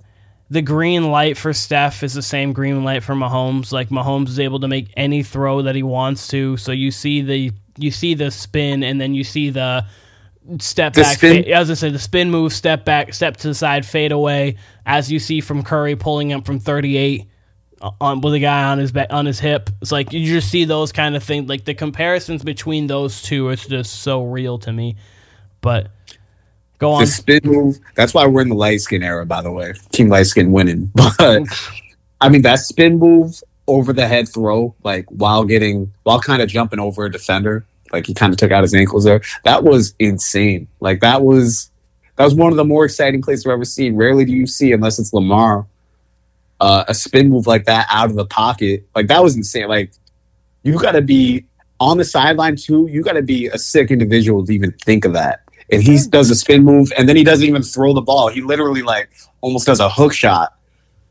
A: the green light for Steph is the same green light for Mahomes. Like Mahomes is able to make any throw that he wants to. So you see the you see the spin and then you see the step
B: The
A: back.
B: spin-
A: fa- as I said, the spin move, step back, step to the side, fade away. As you see from Curry pulling up from 38 uh, on with a guy on his back, on his hip. It's like you just see those kind of things. Like the comparisons between those two, it's just so real to me. But go on.
B: The spin move. That's why we're in the light skin era, by the way. Team light skin winning. But I mean that spin move over the head throw, like while getting while kind of jumping over a defender, like he kind of took out his ankles there. That was insane. Like that was that was one of the more exciting plays I've ever seen. Rarely do you see, unless it's Lamar, uh, a spin move like that out of the pocket. Like that was insane. Like you got to be on the sideline too. You got to be a sick individual to even think of that. And he does a spin move, and then he doesn't even throw the ball. He literally like almost does a hook shot,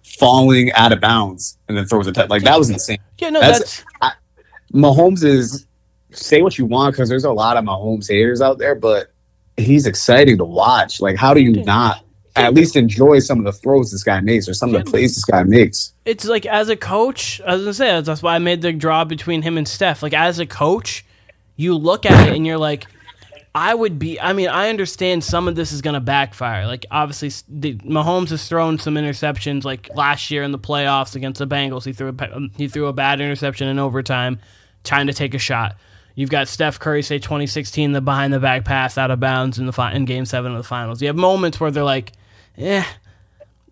B: falling out of bounds, and then throws a touch. Like that was insane.
A: yeah, no,
B: that's-
A: that's
B: Mahomes is say what you want because there's a lot of Mahomes haters out there, but he's exciting to watch. Like, how do you not at least enjoy some of the throws this guy makes or some of the plays this guy makes?
A: it's like as a coach, as I was gonna say that's why I made the draw between him and Steph. Like as a coach, you look at it and you're like, I would be. I mean, I understand some of this is gonna backfire. Like obviously, the, Mahomes has thrown some interceptions. Like last year in the playoffs against the Bengals, he threw a, um, he threw a bad interception in overtime, trying to take a shot. You've got Steph Curry say 2016 the behind the back pass out of bounds in the fi- in Game Seven of the Finals. You have moments where they're like, eh,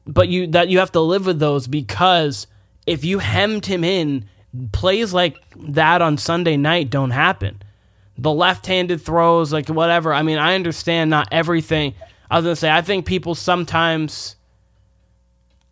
A: but you that you have to live with those because if you hemmed him in, plays like that on Sunday night don't happen. The left-handed throws, like whatever. I mean, I understand not everything. I was gonna say I think people sometimes.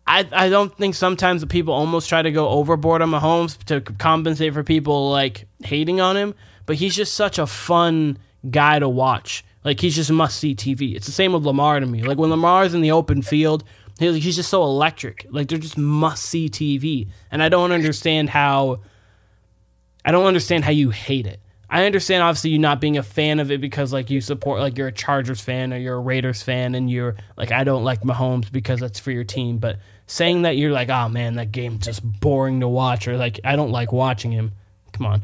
A: I, I don't think sometimes the people almost try to go overboard on Mahomes to compensate for people like hating on him, but he's just such a fun guy to watch. Like he's just must see TV. It's the same with Lamar to me. Like when Lamar's in the open field, he- he's just so electric. Like they're just must see TV, and I don't understand how. I don't understand how you hate it. I understand obviously you not being a fan of it because like you support like you're a Chargers fan or you're a Raiders fan and you're like I don't like Mahomes because that's for your team, but saying that you're like oh man that game's just boring to watch or like I don't like watching him. Come on.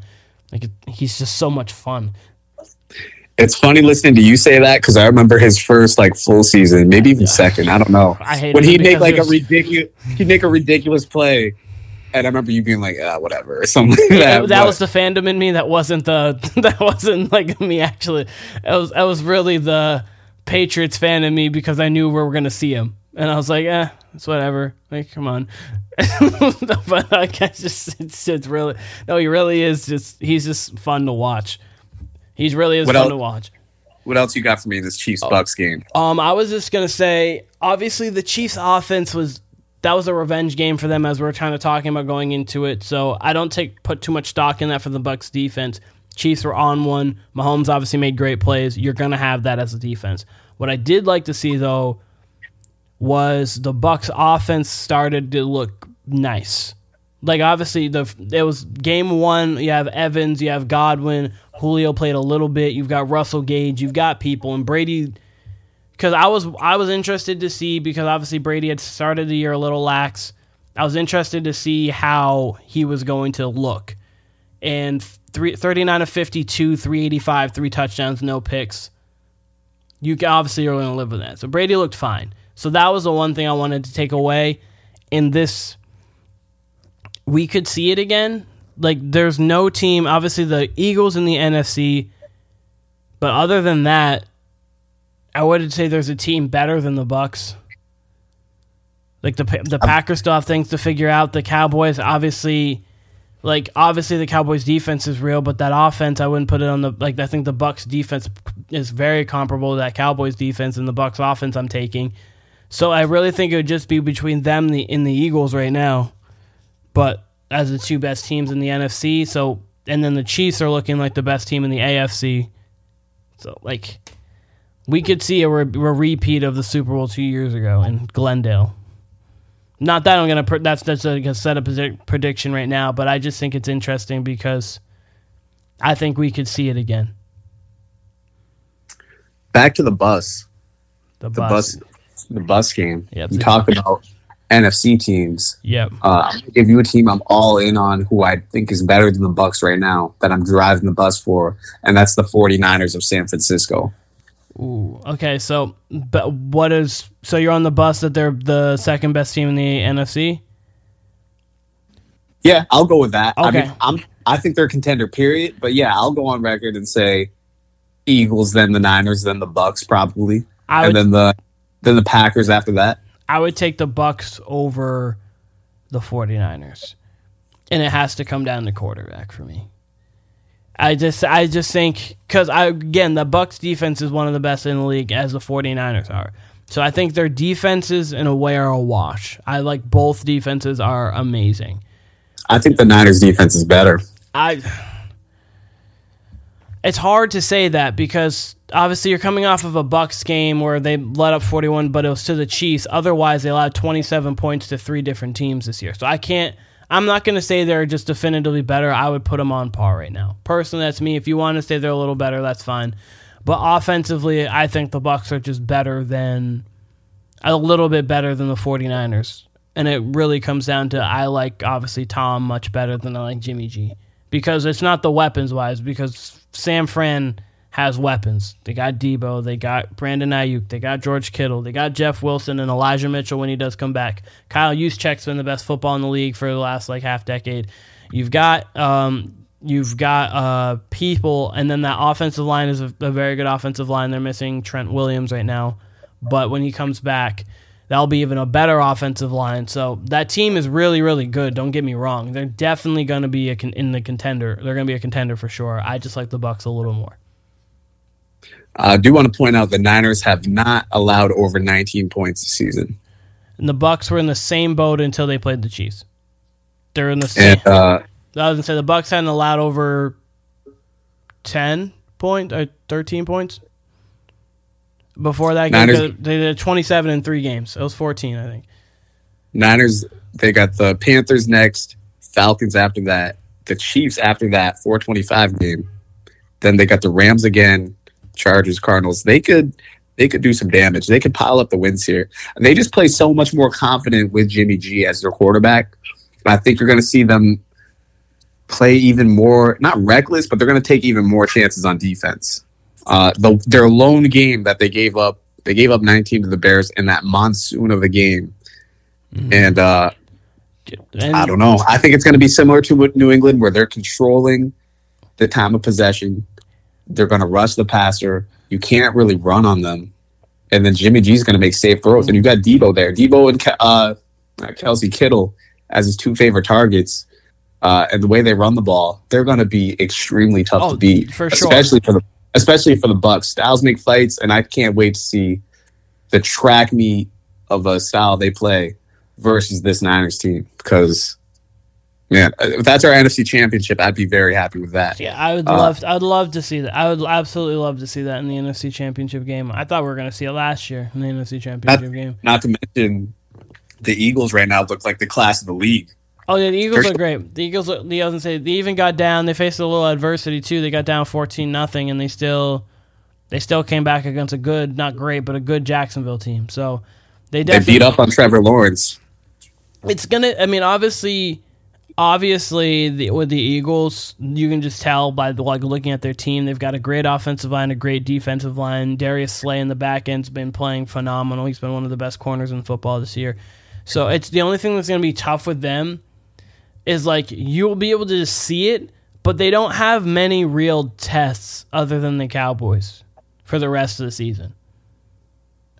A: Like it, he's just so much fun.
B: It's funny listening to you say that because I remember his first like full season, maybe even second. I don't know.
A: I hate
B: when he'd make like
A: he
B: a ridiculous, he'd make a ridiculous play, and I remember you being like, ah, whatever, or something like
A: that,
B: that.
A: that
B: but-
A: was the fandom in me. That wasn't the that wasn't like me actually. That was that was really the Patriots fan in me because I knew where we were gonna see him, and I was like, eh, it's whatever. Like, come on. but I guess just it's, it's really no. He really is just he's just fun to watch. He's really is
B: What
A: fun
B: else-
A: to watch.
B: what else you got for me in this Chiefs Bucs game?
A: Um, I was just gonna say, obviously the Chiefs' offense was that was a revenge game for them as we are kind of talking about going into it. So I don't take put too much stock in that for the Bucs defense. Chiefs were on one. Mahomes obviously made great plays. You're gonna have that as a defense. What I did like to see though was the Bucs offense started to look nice. Like obviously the it was game one. You have Evans, you have Godwin, Julio played a little bit. You've got Russell Gage, you've got people, and Brady. Because I was I was interested to see because obviously Brady had started the year a little lax. I was interested to see how he was going to look, and three, 39 of 52, 385, three touchdowns, no picks. You obviously are going to live with that. So Brady looked fine. So that was the one thing I wanted to take away. In this, we could see it again. Like there's no team. Obviously, the Eagles in the NFC, but other than that, I wouldn't say there's a team better than the Bucs. Like the the Packers still have things to figure out. The Cowboys, obviously, like obviously the Cowboys defense is real, but that offense I wouldn't put it on the like. I think the Bucs defense is very comparable to that Cowboys defense and the Bucs offense I'm taking. So I really think it would just be between them and the, and the Eagles right now. But as the two best teams in the NFC, so and then the Chiefs are looking like the best team in the AFC. So like we could see a, re- a repeat of the Super Bowl 2 years ago in Glendale. Not that I'm gonna. Pr- that's that's a, a set up prediction right now, but I just think it's interesting because I think we could see it again.
B: Back to the bus.
A: The,
B: The
A: bus.
B: bus. The bus game.
A: Yep.
B: You talk about NFC teams.
A: Yep.
B: Uh, give you a team I'm all in on who I think is better than the Bucs right now that I'm driving the bus for, and that's the 49ers of San Francisco.
A: Ooh. Okay. So, but what is? So you're on the bus that they're the second best team in the NFC.
B: Yeah, I'll go with that. I
A: Okay.
B: mean, I'm I think they're a contender, period. But yeah, I'll go on record and say Eagles, then the Niners, then the Bucs, probably,
A: I
B: and then the then the Packers after that.
A: I would take the Bucs over the 49ers. And it has to come down to quarterback for me. I just I just think cuz I again the Bucs defense is one of the best in the league as the 49ers are. So I think their defenses in a way are a wash. I like both defenses are amazing.
B: I think the Niners defense is better.
A: I it's hard to say that because obviously you're coming off of a Bucs game where they let up 41 but it was to the Chiefs. Otherwise they allowed 27 points to three different teams this year. So I can't I'm not going to say they're just definitively better. I would put them on par right now. Personally, that's me. If you want to say they're a little better, that's fine. But offensively, I think the Bucs are just better than a little bit better than the 49ers. And it really comes down to I like obviously Tom much better than I like Jimmy G. Because it's not the weapons wise, because Sam Fran has weapons. They got Debo, they got Brandon Aiyuk, they got George Kittle, they got Jeff Wilson and Elijah Mitchell when he does come back. Kyle Juszczyk's been the best football in the league for the last like half decade. You've got um, you've got uh, people, and then that offensive line is a, a very good offensive line. They're missing Trent Williams right now, but when he comes back, that'll be even a better offensive line. So that team is really, really good. Don't get me wrong; they're definitely going to be con- in the contender. They're going to be a contender for sure. I just like the Bucs a little more.
B: I do want to point out the Niners have not allowed over 19 points this season,
A: And the Bucs were in the same boat until they played the Chiefs. They're in the same.
B: and uh,
A: I was gonna say the Bucs hadn't allowed over ten point or thirteen points before that game.
B: Niners-
A: They did twenty-seven in three games. It was fourteen, I think.
B: Niners they got the Panthers next, Falcons after that, the Chiefs after that 425 game. Then they got the Rams again, Chargers, Cardinals. They could they could do some damage. They could pile up the wins here. They just play so much more confident with Jimmy G as their quarterback. I think you're going to see them play even more not reckless, but they're going to take even more chances on defense. Uh, the, their lone game that they gave up, they gave up 19 to the Bears in that monsoon of a game, and uh, I don't know. I think it's going to be similar to what New England, where they're controlling the time of possession. They're going to rush the passer. You can't really run on them. And then Jimmy G's going to make safe throws. And you got Debo there. Debo and uh, Kelsey Kittle as his two favorite targets. Uh, and the way they run the ball, they're going to be extremely tough
A: Oh,
B: to beat,
A: for sure.
B: especially for the especially for the Bucs. Styles make fights, and I can't wait to see the track meet of a style they play versus this Niners team because man, if that's our NFC championship, I'd be very happy with that.
A: yeah, I would
B: Uh,
A: love. I'd love to see that. I would absolutely love to see that in the NFC Championship game. I thought we were going to see it last year in the NFC Championship game.
B: Not to mention the Eagles right now look like the class of the league.
A: Oh yeah, the Eagles
B: They're-
A: are great. The Eagles, look- the other say they even got down. They faced a little adversity too. They got down fourteen nothing, and they still, they still came back against a good, not great, but a good Jacksonville team. So they
B: They
A: definitely
B: beat up on Trevor Lawrence.
A: it's gonna. I mean, obviously, obviously, the, with the Eagles, you can just tell by the, like looking at their team. They've got a great offensive line, a great defensive line. Darius Slay in the back end's been playing phenomenal. He's been one of the best corners in football this year. So it's the only thing that's gonna be tough with them is like you'll be able to just see it, but they don't have many real tests other than the Cowboys for the rest of the season.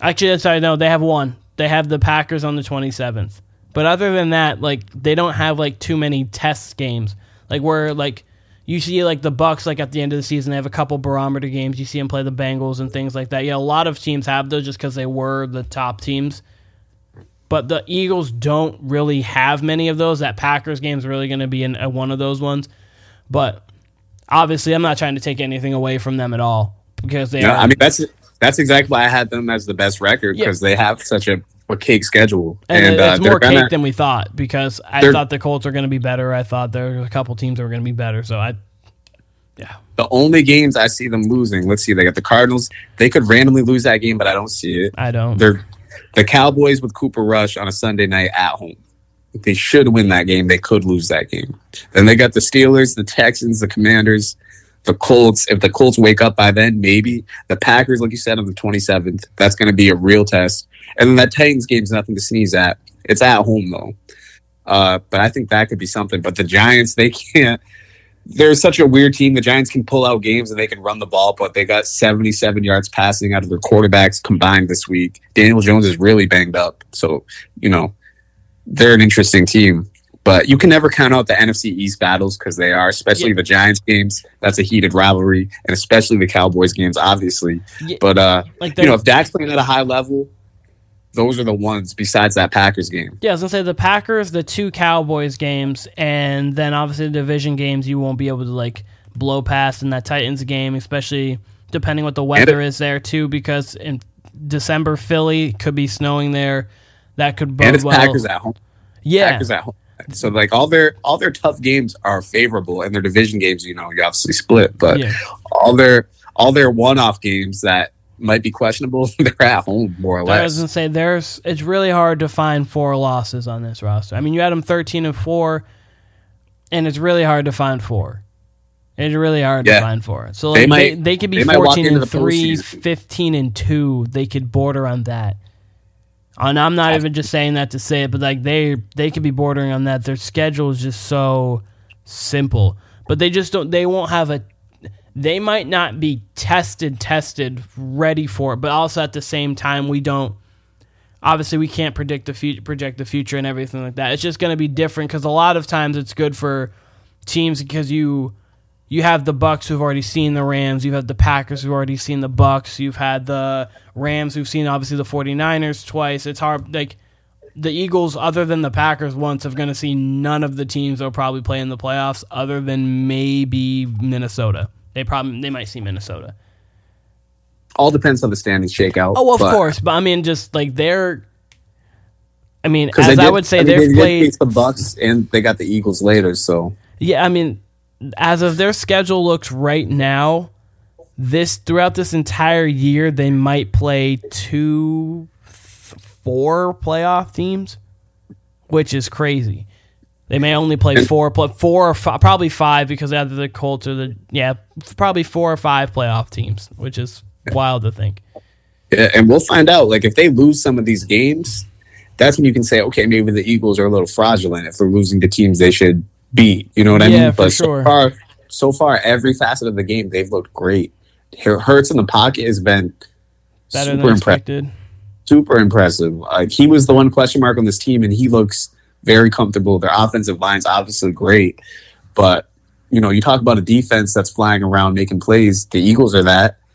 A: Actually, that's I know they have one. They have the Packers on the 27th. But other than that, like they don't have like too many test games. Like where like you see like the Bucs like at the end of the season they have a couple barometer games. You see them play the Bengals and things like that. Yeah, a lot of teams have those just because they were the top teams. But the Eagles don't really have many of those. That Packers game is really going to be in, uh, one of those ones. But obviously, I'm not trying to take anything away from them at all because they
B: No,
A: are.
B: I mean that's that's exactly why I had them as the best record
A: Yeah.
B: because they have such a, a cake schedule,
A: and,
B: and,
A: it-
B: uh,
A: it's
B: they're
A: more
B: gonna-
A: cake than we thought because I thought the Colts were going to be better. I thought there were a couple teams that were going to be better. So I, yeah,
B: the only games I see them losing. Let's see, they got the Cardinals. They could randomly lose that game, but I don't see it.
A: I don't.
B: They're the Cowboys with Cooper Rush on a Sunday night at home. They should win that game. They could lose that game. Then they got the Steelers, the Texans, the Commanders, the Colts. If the Colts wake up by then, maybe the Packers, like you said, on the 27th. That's going to be a real test. And then that Titans game's nothing to sneeze at. It's at home though. Uh, but I think that could be something. But the Giants, they can't. They're such a weird team. The Giants can pull out games and they can run the ball, but they got 77 yards passing out of their quarterbacks combined this week. Daniel Jones is really banged up. So, you know, they're an interesting team. But you can never count out the NFC East battles because they are, especially
A: Yeah.
B: the Giants games. That's a heated rivalry, and especially the Cowboys games, obviously.
A: Yeah.
B: But uh,
A: like
B: you know, if Dak's playing at a high level, those are the ones besides that Packers game.
A: Yeah, I was gonna say the Packers, the two Cowboys games, and then obviously the division games. You won't be able to like blow past in that Titans game, especially depending what the weather is there too. Because in December, Philly could be snowing there. That could bode
B: and it's
A: well.
B: Packers at home.
A: yeah,
B: Packers at home. So like all their all their tough games are favorable, and their division games, you know, you obviously split. But
A: yeah.
B: all their all their one off games that might be questionable, they're at home more or less.
A: I was gonna say there's. It's really hard to find four losses on this roster. I mean, you had them thirteen and four, and it's really hard to find four. It's really hard to find four. So
B: They
A: like, they,
B: might-
A: they, could be
B: they
A: 14 and
B: the
A: 3,
B: postseason.
A: 15 and 2. They could border on that. And I'm not even just saying that to say it, but like they they could be bordering on that. Their schedule is just so simple. But they just don't they won't have a they might not be tested tested ready for it, but also at the same time we don't obviously we can't predict the future project the future and everything like that. It's just going to be different cuz a lot of times it's good for teams because you you have the Bucs who've already seen the Rams, you have the Packers who've already seen the Bucs, you've had the Rams who've seen obviously the 49ers twice. It's hard like the Eagles other than the Packers once are going to see none of the teams that'll probably play in the playoffs other than maybe Minnesota. They probably they might see Minnesota.
B: all depends on the standings shakeout.
A: Oh, of
B: but-
A: course, but I mean just like they're I mean, as
B: they
A: I would say,
B: mean,
A: they've
B: they
A: played
B: the Bucs and they got the Eagles later. So
A: Yeah, I mean, as of their schedule looks right now, this throughout this entire year they might play two, th- four playoff teams, which is crazy. They may only play four, pl- four or five, probably five because either the Colts or the yeah, probably four or five playoff teams, which is wild to think.
B: Yeah, and we'll find out. Like if they lose some of these games, that's when you can say, okay, maybe the Eagles are a little fraudulent if they're losing the teams they should beat. You know what I
A: Yeah,
B: mean? But
A: sure.
B: so far, so far, every facet of the game they've looked great. Hurts in the pocket has been
A: Better
B: super impressive. Super impressive. Like he was the one question mark on this team, and he looks very comfortable. Their offensive line's obviously great, but you know, you talk about a defense that's flying around making plays. The Eagles are that.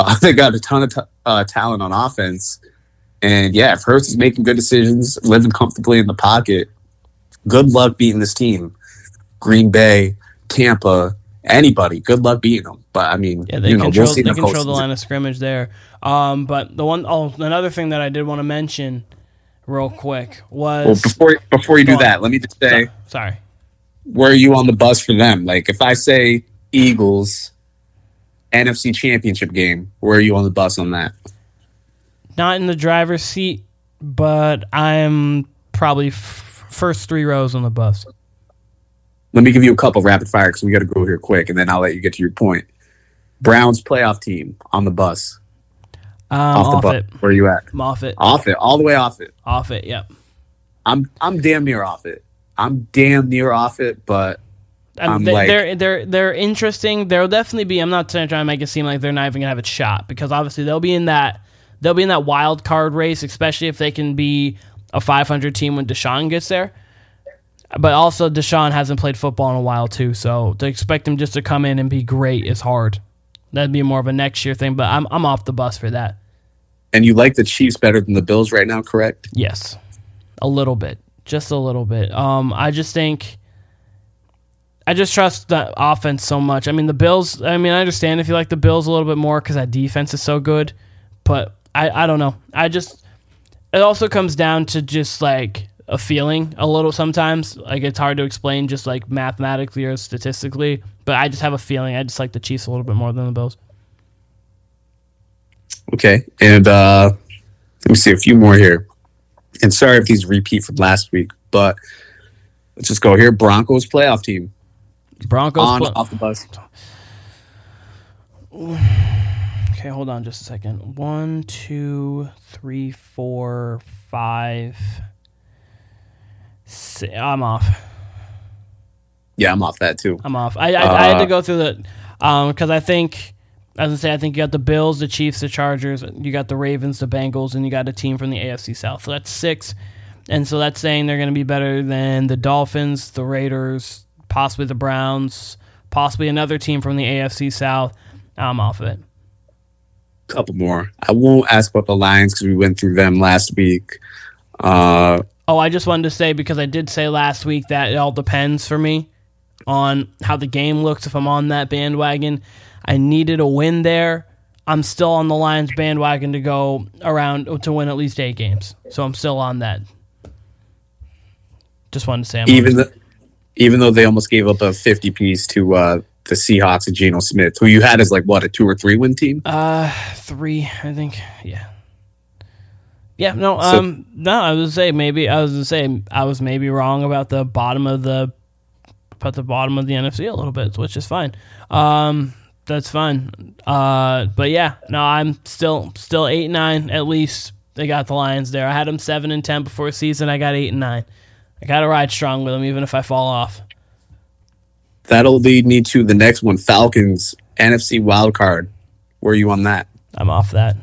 B: Uh, they got a ton of t- uh, talent on offense, and yeah, if Hurts is making good decisions, living comfortably in the pocket, good luck beating this team. Green Bay, Tampa, anybody, good luck beating them. But I mean,
A: Yeah, they
B: you know,
A: control
B: we'll
A: they
B: the
A: control the line of scrimmage there. Um, but the one oh another thing that I did want to mention real quick was
B: Well, before before you do
A: on.
B: that, let me just say.
A: So- sorry.
B: where are you on the bus for them? Like if I say Eagles NFC championship game, where are you on the bus on that?
A: Not in the driver's seat, but I'm probably f- first three rows on the bus.
B: Let me give you a couple rapid fire because we got to go here quick, and then I'll let you get to your point. Browns playoff team on the bus,
A: Um,
B: off
A: off,
B: the bus.
A: it.
B: Where are you at?
A: I'm off it.
B: Off it, all the way off it.
A: Off it. Yep.
B: I'm I'm damn near off it. I'm damn near off it, but
A: Um,
B: I'm
A: they,
B: like-
A: they're they're they're interesting. There'll definitely be. I'm not trying to make it seem like they're not even gonna have a shot because obviously they'll be in that they'll be in that wild card race, especially if they can be a 500 team when Deshaun gets there. But also Deshaun hasn't played football in a while too, so to expect him just to come in and be great is hard. That'd be more of a next year thing. But I'm I'm off the bus for that.
B: and you like the Chiefs better than the Bills right now, correct?
A: Yes. a little bit, just a little bit. Um, I just think. I just trust the offense so much. I mean, the Bills. I mean, I understand if you like the Bills a little bit more because that defense is so good, but I, I don't know. I just it also comes down to just like a feeling a little sometimes. Like it's hard to explain just like mathematically or statistically, but I just have a feeling. I just like the Chiefs a little bit more than the Bills.
B: Okay, and uh, let me see a few more here. And sorry if these repeat from last week, but let's just go here. Broncos playoff team
A: Broncos
B: on
A: pl-
B: off the bus.
A: Okay, hold on just a second. One, two, three, four, five. I'm off.
B: Yeah, I'm off that too.
A: I'm off. I I, I had to
B: Uh,
A: go through the um because I think as I say, I think you got the Bills, the Chiefs, the Chargers, you got the Ravens, the Bengals, and you got a team from the AFC South. So that's six, and so that's saying they're going to be better than the Dolphins, the Raiders, possibly the Browns, possibly another team from the AFC South. I'm off of it.
B: couple more. I won't ask about the Lions because we went through them last week. Uh,
A: Oh, I just wanted to say because I did say last week that it all depends for me on how the game looks if I'm on that bandwagon. I needed a win there. I'm still on the Lions bandwagon to go around to win at least eight games. So I'm still on that. Just wanted to say I'm
B: even the, even though they almost gave up a 50 piece to uh, the Seahawks and Geno Smith, who you had as like what a two or three win team.
A: uh three, I think. Yeah. Yeah, no,
B: So-
A: um no, I was gonna say maybe I was gonna say I was maybe wrong about the bottom of the about the bottom of the NFC a little bit, which is fine. Um that's fine. Uh but yeah, no, I'm still still eight nine at least. They got the Lions there. I had them seven and ten before season. I got eight and nine. I gotta ride strong with them even if I fall off.
B: That'll lead me to the next one: Falcons NFC wild card. Where are you on that?
A: I'm off that.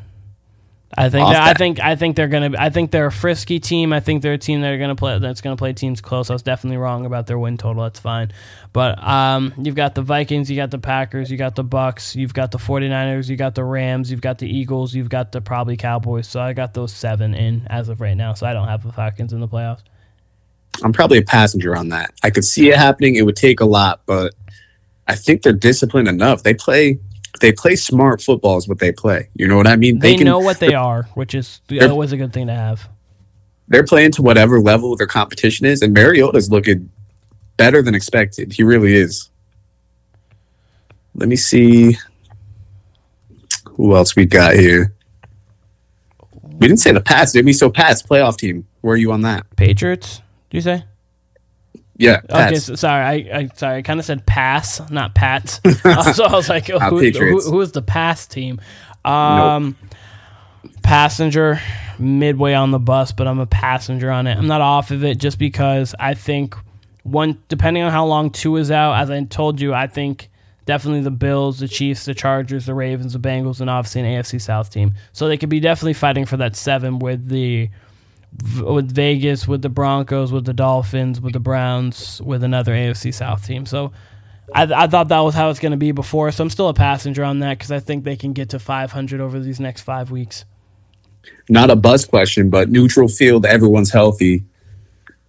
A: I think that, I think I think they're gonna I think they're a frisky team. I think they're a team that are gonna play that's gonna play teams close. I was definitely wrong about their win total. That's fine. But um you've got the Vikings, you got the Packers, you got the Bucs, you've got the 49ers, you got the Rams, you've got the Eagles, you've got the probably Cowboys. So I got those seven in as of right now. So I don't have the Falcons in the playoffs.
B: I'm probably a passenger on that. I could see it happening. It would take a lot, but I think they're disciplined enough. They play. They play smart football. Is what they play. You know what I mean?
A: They,
B: can,
A: know what they are, which is always a good thing to have.
B: they're playing to whatever level their competition is, and Mariota's looking better than expected. He really is. Let me see who else we got here. We didn't say the Pats, did we? So Pats playoff team. Where are you on that?
A: Patriots, do you say?
B: Yeah, Pats.
A: Okay, so, sorry, I, I sorry, I kind of said pass, not Pats. Uh, so I was like, who, who, who is the pass team? Um, passenger, midway on the bus, but I'm a passenger on it. I'm not off of it just because I think one, depending on how long two is out, as I told you, I think definitely the Bills, the Chiefs, the Chargers, the Ravens, the Bengals, and obviously an AFC South team. So they could be definitely fighting for that seven with the with Vegas, with the Broncos, with the Dolphins, with the Browns, with another AFC South team. So I, I thought that was how it's going to be before. So I'm still a passenger on that because I think they can get to 500 over these next five weeks.
B: Not a buzz question, but neutral field, everyone's healthy.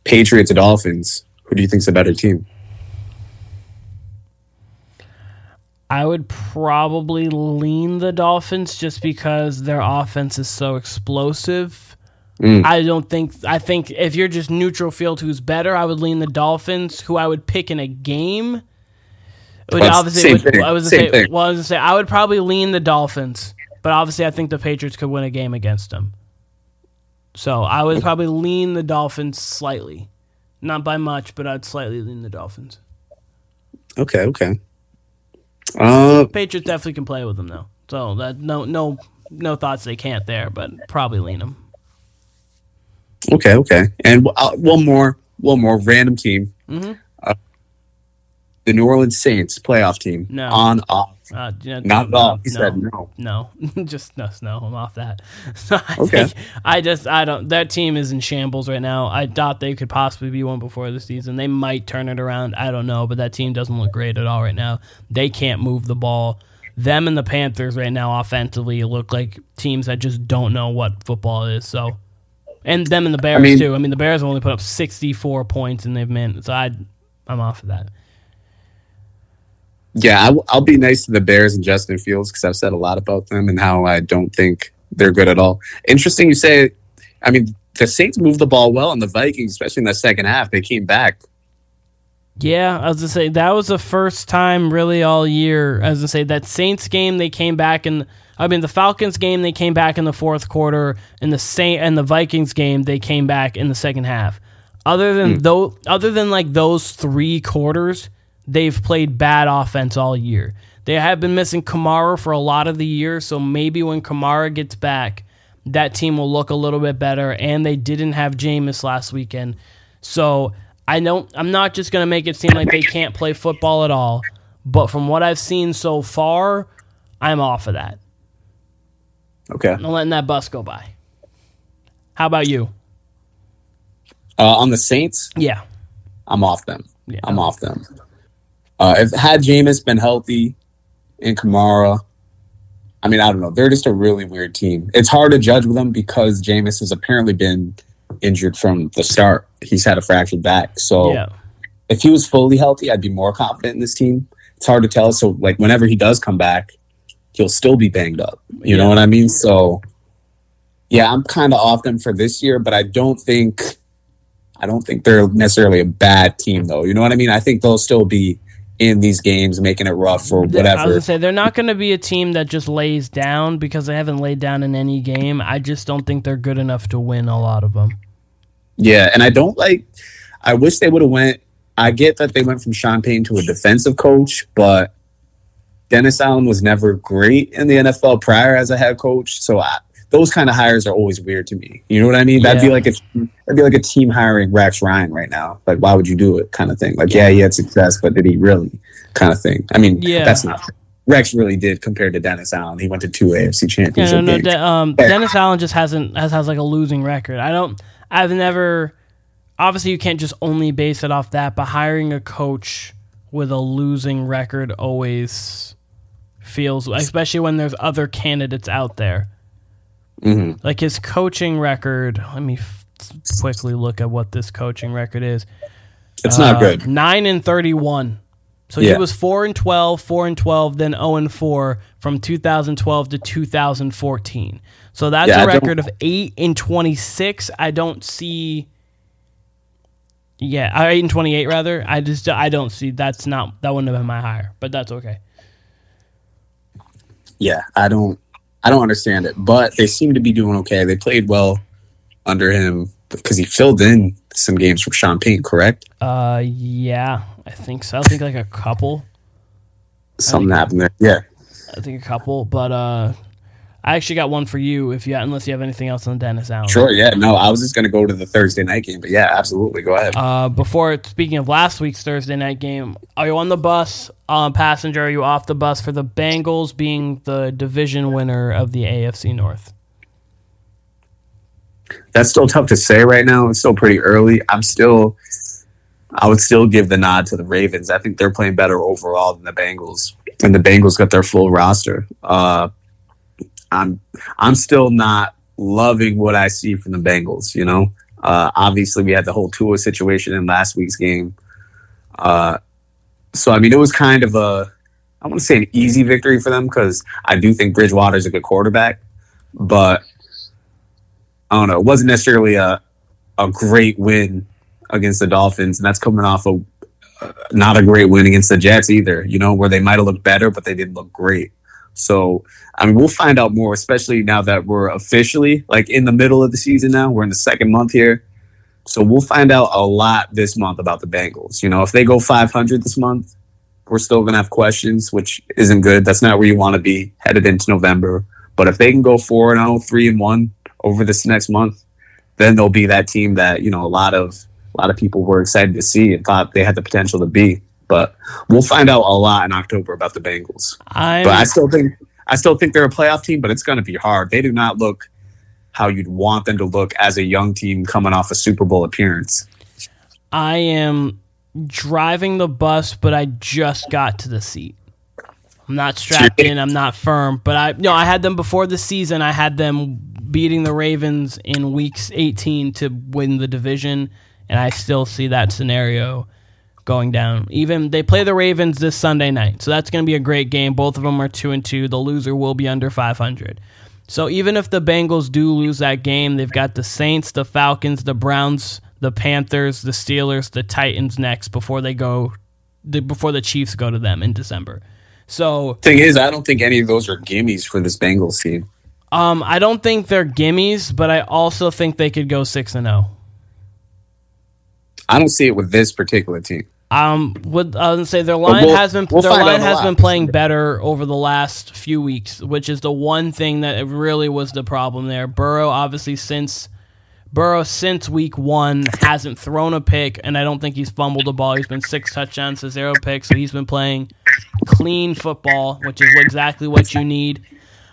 B: Patriots or Dolphins. Who do you think's a better team?
A: I would probably lean the Dolphins just because their offense is so explosive.
B: Mm.
A: I don't think I think if you're just neutral field who's better, I would lean the Dolphins, who I would pick in a game. Would
B: Well,
A: obviously
B: same
A: would-
B: thing,
A: I was gonna
B: same
A: say
B: thing.
A: well, I was gonna say I would probably lean the Dolphins, but obviously I think the Patriots could win a game against them. So I would probably lean the Dolphins slightly, not by much, but I'd slightly lean the Dolphins.
B: Okay, okay. Uh,
A: Patriots definitely can play with them though. So that no no no thoughts they can't there, but probably lean them.
B: Okay, okay. And uh, one more, one more random team.
A: Mhm.
B: Uh, the New Orleans Saints playoff team.
A: No.
B: On off.
A: Uh, yeah,
B: Not
A: no,
B: off. He
A: no,
B: said no.
A: no, just no, no. I'm off that. I
B: Okay.
A: I just I don't. That team is in shambles right now. I thought they could possibly be one before the season. They might turn it around. I don't know, but that team doesn't look great at all right now. They can't move the ball. Them and the Panthers right now offensively look like teams that just don't know what football is. So and them and the Bears
B: mean-
A: too. I mean, the Bears only put up 64 points, and they've man. So I, I'm off of that.
B: Yeah, I w- I'll be nice to the Bears and Justin Fields because I've said a lot about them and how I don't think they're good at all. Interesting you say. I mean, the Saints moved the ball well, and the Vikings, especially in the second half, they came back.
A: Yeah, I was gonna say that was the first time really all year. I was gonna say that Saints game they came back and I mean the Falcons game they came back in the fourth quarter and the Saint and the Vikings game they came back in the second half. Other than hmm. though, other than like those three quarters, they've played bad offense all year. They have been missing Kamara for a lot of the year, so maybe when Kamara gets back, that team will look a little bit better. And they didn't have Jameis last weekend, so I don't. I'm not just gonna make it seem like they can't play football at all. But from what I've seen so far, I'm off of that.
B: Okay.
A: I'm letting that bus go by. How about you?
B: Uh, on the Saints,
A: Yeah,
B: I'm off them.
A: yeah.
B: I'm off them. Uh, if had Jameis been healthy and Kamara, I mean, I don't know. They're just a really weird team. It's hard to judge with them because Jameis has apparently been injured from the start. He's had a fractured back. So
A: yeah.
B: if he was fully healthy, I'd be more confident in this team. It's hard to tell. So, like, whenever he does come back, he'll still be banged up. You know what I mean? So, yeah, I'm kind of off them for this year, but I don't think, I don't think they're necessarily a bad team, though. You know what I mean? I think they'll still be in these games, making it rough or whatever.
A: I was gonna say they're not gonna be a team that just lays down because they haven't laid down in any game. I just don't think they're good enough to win a lot of them.
B: Yeah, and I don't like. I wish they would have went. I get that they went from Sean Payne to a defensive coach, but Dennis Allen was never great in the NFL prior as a head coach. So I, those kind of hires are always weird to me. You know what I mean? That'd be like a that'd be like a team hiring Rex Ryan right now. Like, why would you do it? Kind of thing. Like, yeah, he had success, but did he really? Kind of thing. I mean,
A: Yeah.
B: that's not. Rex really did compared to Dennis Allen. He went to two AFC
A: Yeah,
B: championship
A: no, no. De- um, Dennis Allen just hasn't has, has like a losing record. I don't. I've never. Obviously, you can't just only base it off that, but hiring a coach with a losing record always feels, especially when there's other candidates out there.
B: Mhm.
A: Like his coaching record. Let me f- quickly look at what this coaching record is.
B: It's not
A: Uh,
B: good.
A: Nine and thirty-one. So
B: Yeah.
A: he was four and 12, 4 and twelve, then zero and four from 2012 to 2014. So that's
B: Yeah,
A: a record of eight and twenty-six. I don't see. Yeah, uh, eight and twenty-eight rather. I just I don't see. That's not that wouldn't have been my hire, but that's okay.
B: Yeah, I don't I don't understand it. But they seem to be doing okay. They played well under him because he filled in some games for Sean Payne, correct?
A: Uh, yeah, I think so. I think like a couple.
B: Something happened there. Yeah.
A: I think a couple, but uh, I actually got one for you. If you unless you have anything else on Dennis Allen.
B: Sure, yeah. No, I was just gonna go to the Thursday night game, but yeah, absolutely. Go ahead.
A: Uh, before speaking of last week's Thursday night game, are you on the bus, um, passenger? Are you off the bus for the Bengals being the division winner of the AFC North?
B: That's still tough to say right now. It's still pretty early. I'm still I would still give the nod to the Ravens. I think they're playing better overall than the Bengals. And the Bengals got their full roster. Uh I'm I'm still not loving what I see from the Bengals, you know. Uh obviously we had the whole Tua situation in last week's game. Uh so I mean it was kind of a I want to say an easy victory for them because I do think Bridgewater's a good quarterback, but I don't know. It wasn't necessarily a a great win against the Dolphins, and that's coming off of uh, not a great win against the Jets either. You know, where they might have looked better, but they didn't look great. So, I mean, we'll find out more, especially now that we're officially like in the middle of the season. Now we're in the second month here, so we'll find out a lot this month about the Bengals. You know, if they go 500 this month, we're still gonna have questions, which isn't good. That's not where you want to be headed into November. But if they can go four and 0, 3 and one over this next month, then they'll be that team that you know a lot of a lot of people were excited to see and thought they had the potential to be. But we'll find out a lot in October about the Bengals.
A: I'm
B: But I still think I still think they're a playoff team, but it's going to be hard. They do not look how you'd want them to look as a young team coming off a Super Bowl appearance.
A: I am driving the bus, but I just got to the seat. I'm not strapped in. I'm not firm, but I no. I had them before the season. I had them beating the Ravens in weeks 18 to win the division, and I still see that scenario going down. Even they play the Ravens this Sunday night, so that's going to be a great game. Both of them are two and two. The loser will be under 500. So even if the Bengals do lose that game, they've got the Saints, the Falcons, the Browns, the Panthers, the Steelers, the Titans next before they go the, before the Chiefs go to them in December. So
B: thing is, I don't think any of those are gimmies for this Bengals team.
A: Um, I don't think they're gimmies, but I also think they could go six and zero. Oh.
B: I don't see it with this particular team.
A: Um, would I would say their line we'll, has been we'll their line has been playing better over the last few weeks, which is the one thing that really was the problem there. Burrow obviously since Burrow since week one hasn't thrown a pick, and I don't think he's fumbled a ball. He's been six touchdowns to zero picks, so he's been playing clean football, which is exactly what you need.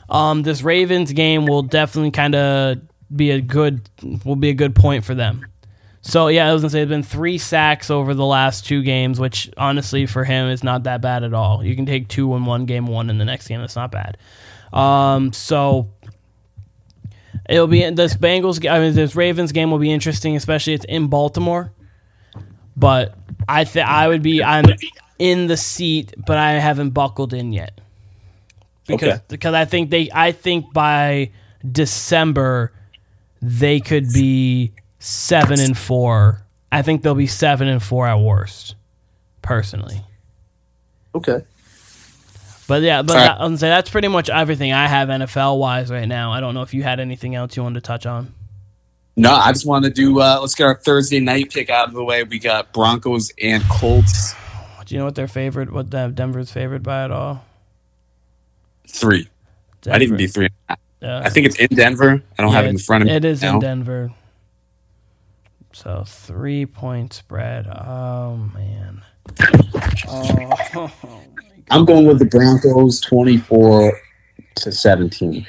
A: Um, this Ravens game will definitely kind of be a good will be a good point for them. So yeah, I was gonna say it's been three sacks over the last two games, which honestly for him is not that bad at all. You can take two in one game, one in the next game. That's not bad. Um, so it'll be this Bengals. I mean, this Ravens game will be interesting, especially it's in Baltimore. But I think I would be I'm in the seat, but I haven't buckled in yet because okay. because I think they I think by December they could be seven and four. I think they'll be seven and four at worst, personally.
B: Okay.
A: But yeah, but right. that, say that's pretty much everything I have NFL wise right now. I don't know if you had anything else you wanted to touch on.
B: No, I just wanted to do. Uh, let's get our Thursday night pick out of the way. We got Broncos and Colts.
A: Do you know what their favorite? What Denver's favorite by at all?
B: Three. Denver. I'd even be three. Yeah. I think it's in Denver. I don't yeah, have it in front of me.
A: It is now. in Denver. So three point spread. Oh man.
B: Oh, I'm going with the Broncos, twenty four to seventeen.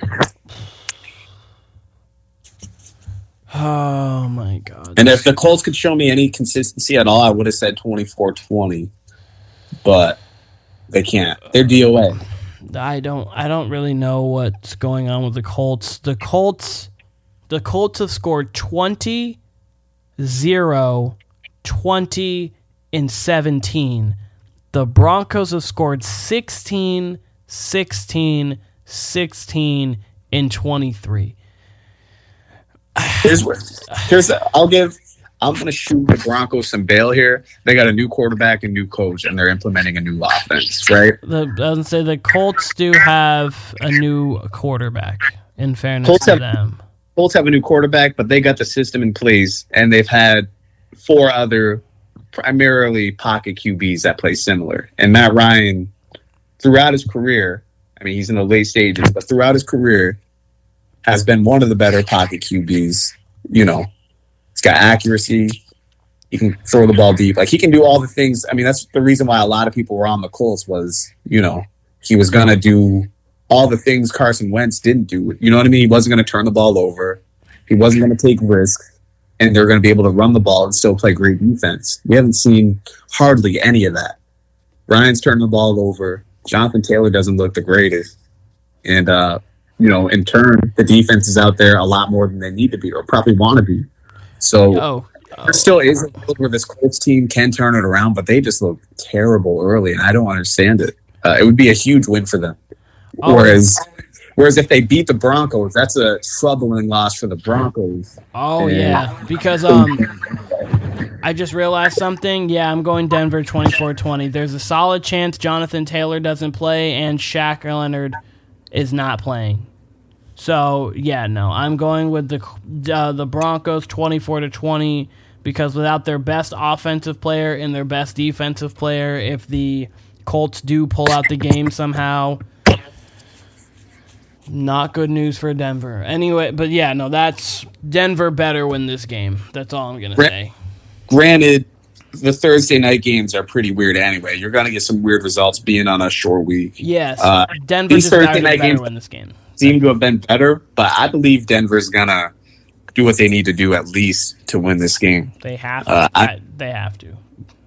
A: Oh my god.
B: And if the Colts could show me any consistency at all, I would have said 24-20. But they can't. They're DOA.
A: I don't I don't really know what's going on with the Colts. The Colts the Colts have scored 20 0 20 and 17. The Broncos have scored 16 16 16 and 23.
B: Here's what here's I'll give I'm going to shoot the Broncos some bail here. They got a new quarterback and new coach, and they're implementing a new offense, right?
A: The, I would say the Colts do have a new quarterback. In fairness Colts to have, them,
B: Colts have a new quarterback, but they got the system in place, and they've had four other primarily pocket QBs that play similar. And Matt Ryan, throughout his career, I mean, he's in the late stages, but throughout his career, has been one of the better pocket QBs, you know, he's got accuracy. He can throw the ball deep. Like he can do all the things. I mean, that's the reason why a lot of people were on the Colts was, you know, he was gonna do all the things Carson Wentz didn't do. You know what I mean? He wasn't gonna turn the ball over. He wasn't gonna take risks, and they're gonna be able to run the ball and still play great defense. We haven't seen hardly any of that. Ryan's turning the ball over. Jonathan Taylor doesn't look the greatest, and uh, you know, in turn, the defense is out there a lot more than they need to be or probably want to be. So oh. Oh. there still is a world where this Colts team can turn it around, but they just look terrible early, and I don't understand it. Uh, it would be a huge win for them. Whereas, whereas if they beat the Broncos, that's a troubling loss for the Broncos.
A: Oh and yeah, because um, I just realized something. Yeah, I'm going Denver 24-20. There's a solid chance Jonathan Taylor doesn't play and Shaq Leonard is not playing. So yeah, no, I'm going with the uh, the Broncos 24 to 20 because without their best offensive player and their best defensive player, if the Colts do pull out the game somehow, not good news for Denver. Anyway, but yeah, no, that's Denver better win this game. That's all I'm gonna say.
B: Granted, the Thursday night games are pretty weird anyway. You're gonna get some weird results being on a short week.
A: Yes, uh, Denver these Thursday night games win this game
B: seem to have been better, but I believe Denver's gonna do what they need to do at least to win this game.
A: They have. Uh, I, they have to.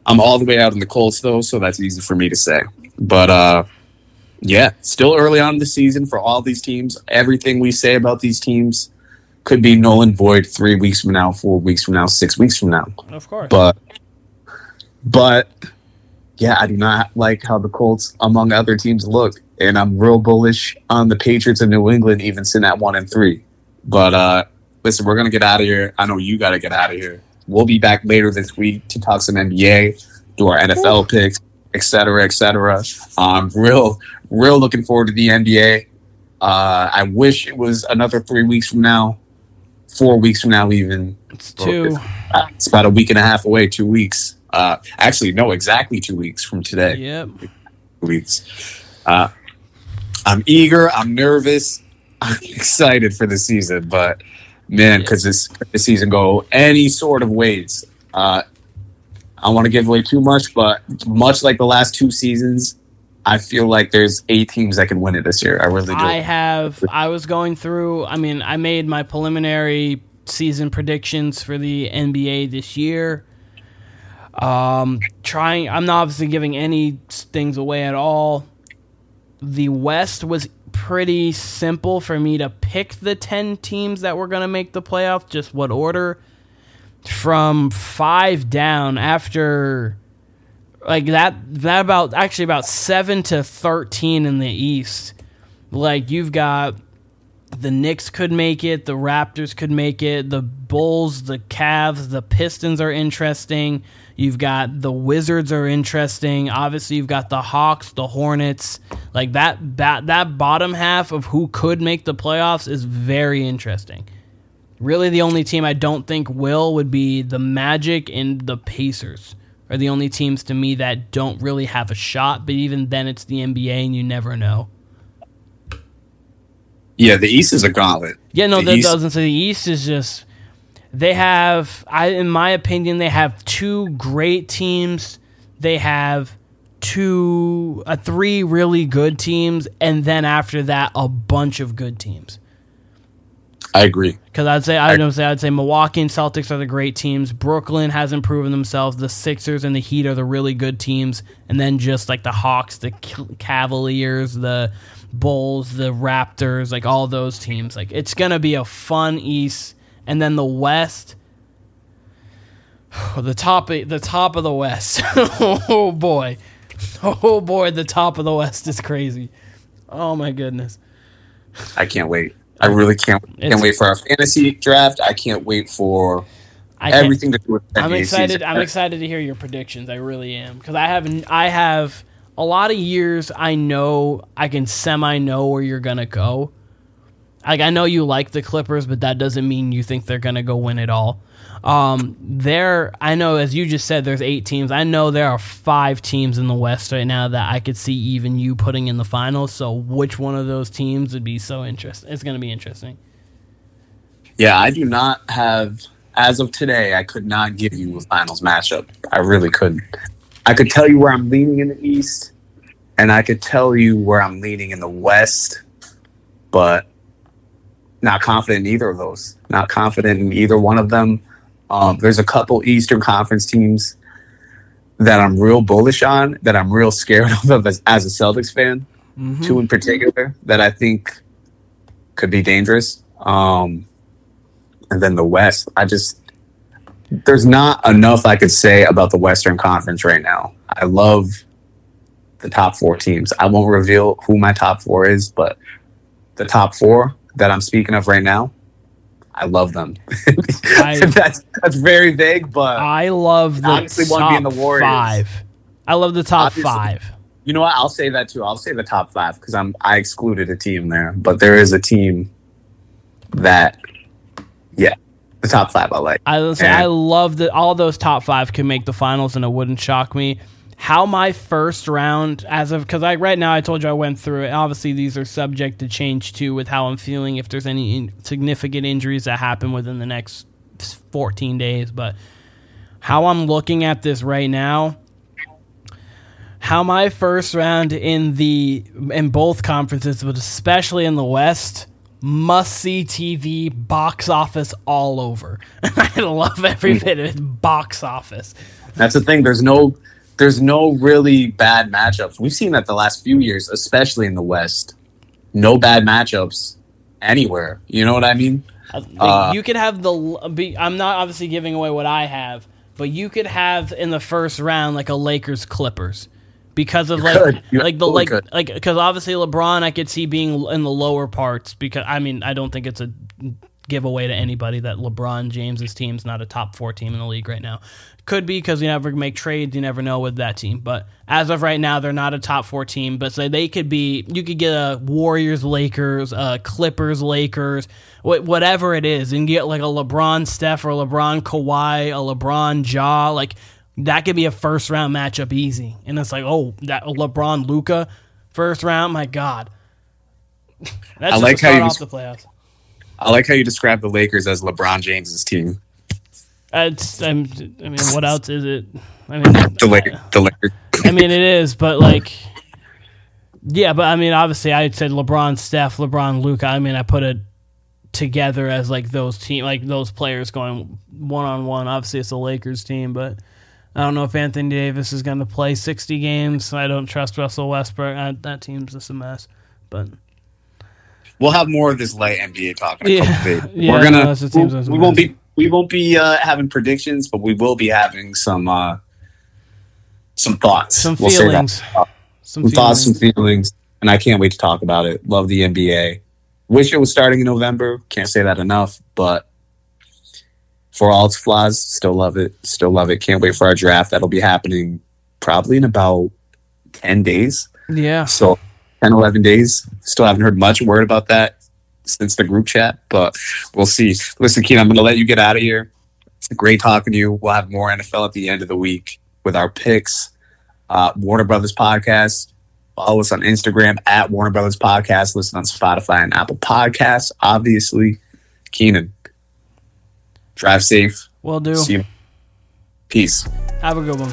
B: I'm all the way out in the Colts though, so that's easy for me to say. But uh, yeah, still early on in the season for all these teams. Everything we say about these teams could be null and void three weeks from now, four weeks from now, six weeks from now.
A: Of course.
B: But, but yeah, I do not like how the Colts, among other teams, look, and I'm real bullish on the Patriots in New England, even sitting at one and three. But uh, listen, we're gonna get out of here. I know you got to get out of here. We'll be back later this week to talk some NBA, do our NFL picks, et cetera, et cetera. I'm real, real looking forward to the NBA. Uh, I wish it was another three weeks from now, four weeks from now, even.
A: It's two.
B: It's about a week and a half away, two weeks. Uh, actually, no, exactly two weeks from today.
A: Yep.
B: Weeks. Uh, I'm eager. I'm nervous. I'm excited for the season, but man, because this this season go any sort of ways. Uh, I don't want to give away too much, but much like the last two seasons, I feel like there's eight teams that can win it this year. I really do.
A: I have. I was going through. I mean, I made my preliminary season predictions for the NBA this year. Um, trying. I'm not obviously giving any things away at all. The West was pretty simple for me to pick the 10 teams that were going to make the playoffs, just what order. From five down after like that that about actually about 7 to 13 in the east like you've got the Knicks could make it, the Raptors could make it, the Bulls, the Cavs, the Pistons are interesting. You've got the Wizards are interesting. Obviously, you've got the Hawks, the Hornets. Like that that that bottom half of who could make the playoffs is very interesting. Really, the only team I don't think will would be the Magic and the Pacers are the only teams to me that don't really have a shot. But even then, it's the NBA, and you never know.
B: yeah, the East is a gauntlet.
A: Yeah, no,
B: The
A: that
B: East-
A: doesn't say the East is just they have I in my opinion they have two great teams. They have two uh, three really good teams and then after that a bunch of good teams.
B: I agree.
A: Cuz I'd say I don't say I'd say Milwaukee and Celtics are the great teams. Brooklyn hasn't proven themselves. The Sixers and the Heat are the really good teams and then just like the Hawks, the Cavaliers, the Bulls, the Raptors, like all those teams. Like it's going to be a fun East and then the West the top the top of the West. oh boy. Oh boy, the top of the West is crazy. Oh my goodness.
B: I can't wait. I really can't can't wait for our fantasy draft. I can't wait for
A: I
B: everything to do with
A: I'm excited.
B: season.
A: I'm excited to hear your predictions. I really am because I have I have a lot of years. I know I can semi know where you're gonna go. Like I know you like the Clippers, but that doesn't mean you think they're gonna go win it all. Um, there, I know as you just said, there's eight teams. I know there are five teams in the West right now that I could see even you putting in the finals. So which one of those teams would be so interesting? It's gonna be interesting.
B: Yeah, I do not have as of today. I could not give you a finals matchup. I really couldn't. I could tell you where I'm leaning in the East, and I could tell you where I'm leaning in the West, but not confident in either of those. Not confident in either one of them. Um, there's a couple Eastern Conference teams that I'm real bullish on, that I'm real scared of as, as a Celtics fan.
A: Mhm.
B: Two in particular that I think could be dangerous. Um, and then the West, I just there's not enough I could say about the Western Conference right now. I love the top four teams. I won't reveal who my top four is, but the top four that I'm speaking of right now, I love them.
A: I-
B: that's that's very vague, but
A: I love the
B: Honestly, one
A: top
B: being the Warriors.
A: five. I love the top
B: Obviously.
A: five.
B: you know what? I'll say that too. I'll say the top five because I'm I excluded a team there, but there is a team that, yeah, the top five I like.
A: I
B: Yeah.
A: I love that all those top five can make the finals, and it wouldn't shock me. How my first round, as of because I right now I told you I went through it. Obviously, these are subject to change too with how I'm feeling. If there's any in, significant injuries that happen within the next 14 days, but how I'm looking at this right now, how my first round in the in both conferences, but especially in the West, must see TV, box office all over. I love every mm. bit of it. Box office.
B: That's the thing. There's no there's no really bad matchups. We've seen that the last few years, especially in the West. No bad matchups. anywhere. You know what I mean?
A: Uh, you could have the. Be, I'm not obviously giving away what I have, but you could have in the first round like a Lakers Clippers because of like like the like could. like because obviously LeBron I could see being in the lower parts because I mean I don't think it's a giveaway to anybody that LeBron James's team's not a top four team in the league right now. Could be because you never make trades, you never know with that team. But as of right now, they're not a top four team. But so they could be. You could get a Warriors, Lakers, uh, Clippers, Lakers, wh- whatever it is, and get like a LeBron Steph or LeBron Kawhi, a LeBron Ja, like. That could be a first round matchup easy, and it's like, oh, that LeBron Luka first round. My God,
B: that's I like how you off the playoffs. I like how you describe the Lakers as LeBron James's team.
A: I mean, what else is it? I mean,
B: the Lakers. Uh, the Lakers.
A: I mean, it is, but like, yeah, but I mean, obviously, I said LeBron, Steph, LeBron, Luka. I mean, I put it together as like those team, like those players going one on one. Obviously, it's a Lakers team, but I don't know if Anthony Davis is going to play 60 games. I don't trust Russell Westbrook. I, that team's just a mess, but
B: we'll have more of this light NBA talk in a yeah. couple days. Yeah, We're gonna no, we, we won't be we won't be uh, having predictions, but we will be having some uh, some thoughts,
A: some we'll feelings,
B: some, some feelings. thoughts, some feelings, and I can't wait to talk about it. Love the NBA. Wish it was starting in November. Can't say that enough, but for all its flaws, still love it. Still love it. Can't wait for our draft. That'll be happening probably in about ten days.
A: Yeah.
B: So 10, 11 days. Still haven't heard much word about that since the group chat, but we'll see. Listen, Keen, I'm going to let you get out of here. It's great talking to you. We'll have more NFL at the end of the week with our picks. Uh, Warner Brothers Podcast. Follow us on Instagram at Warner Brothers Podcast. Listen on Spotify and Apple Podcasts. Obviously, Keenan, drive safe.
A: Will do.
B: See you. Peace.
A: Have a good one.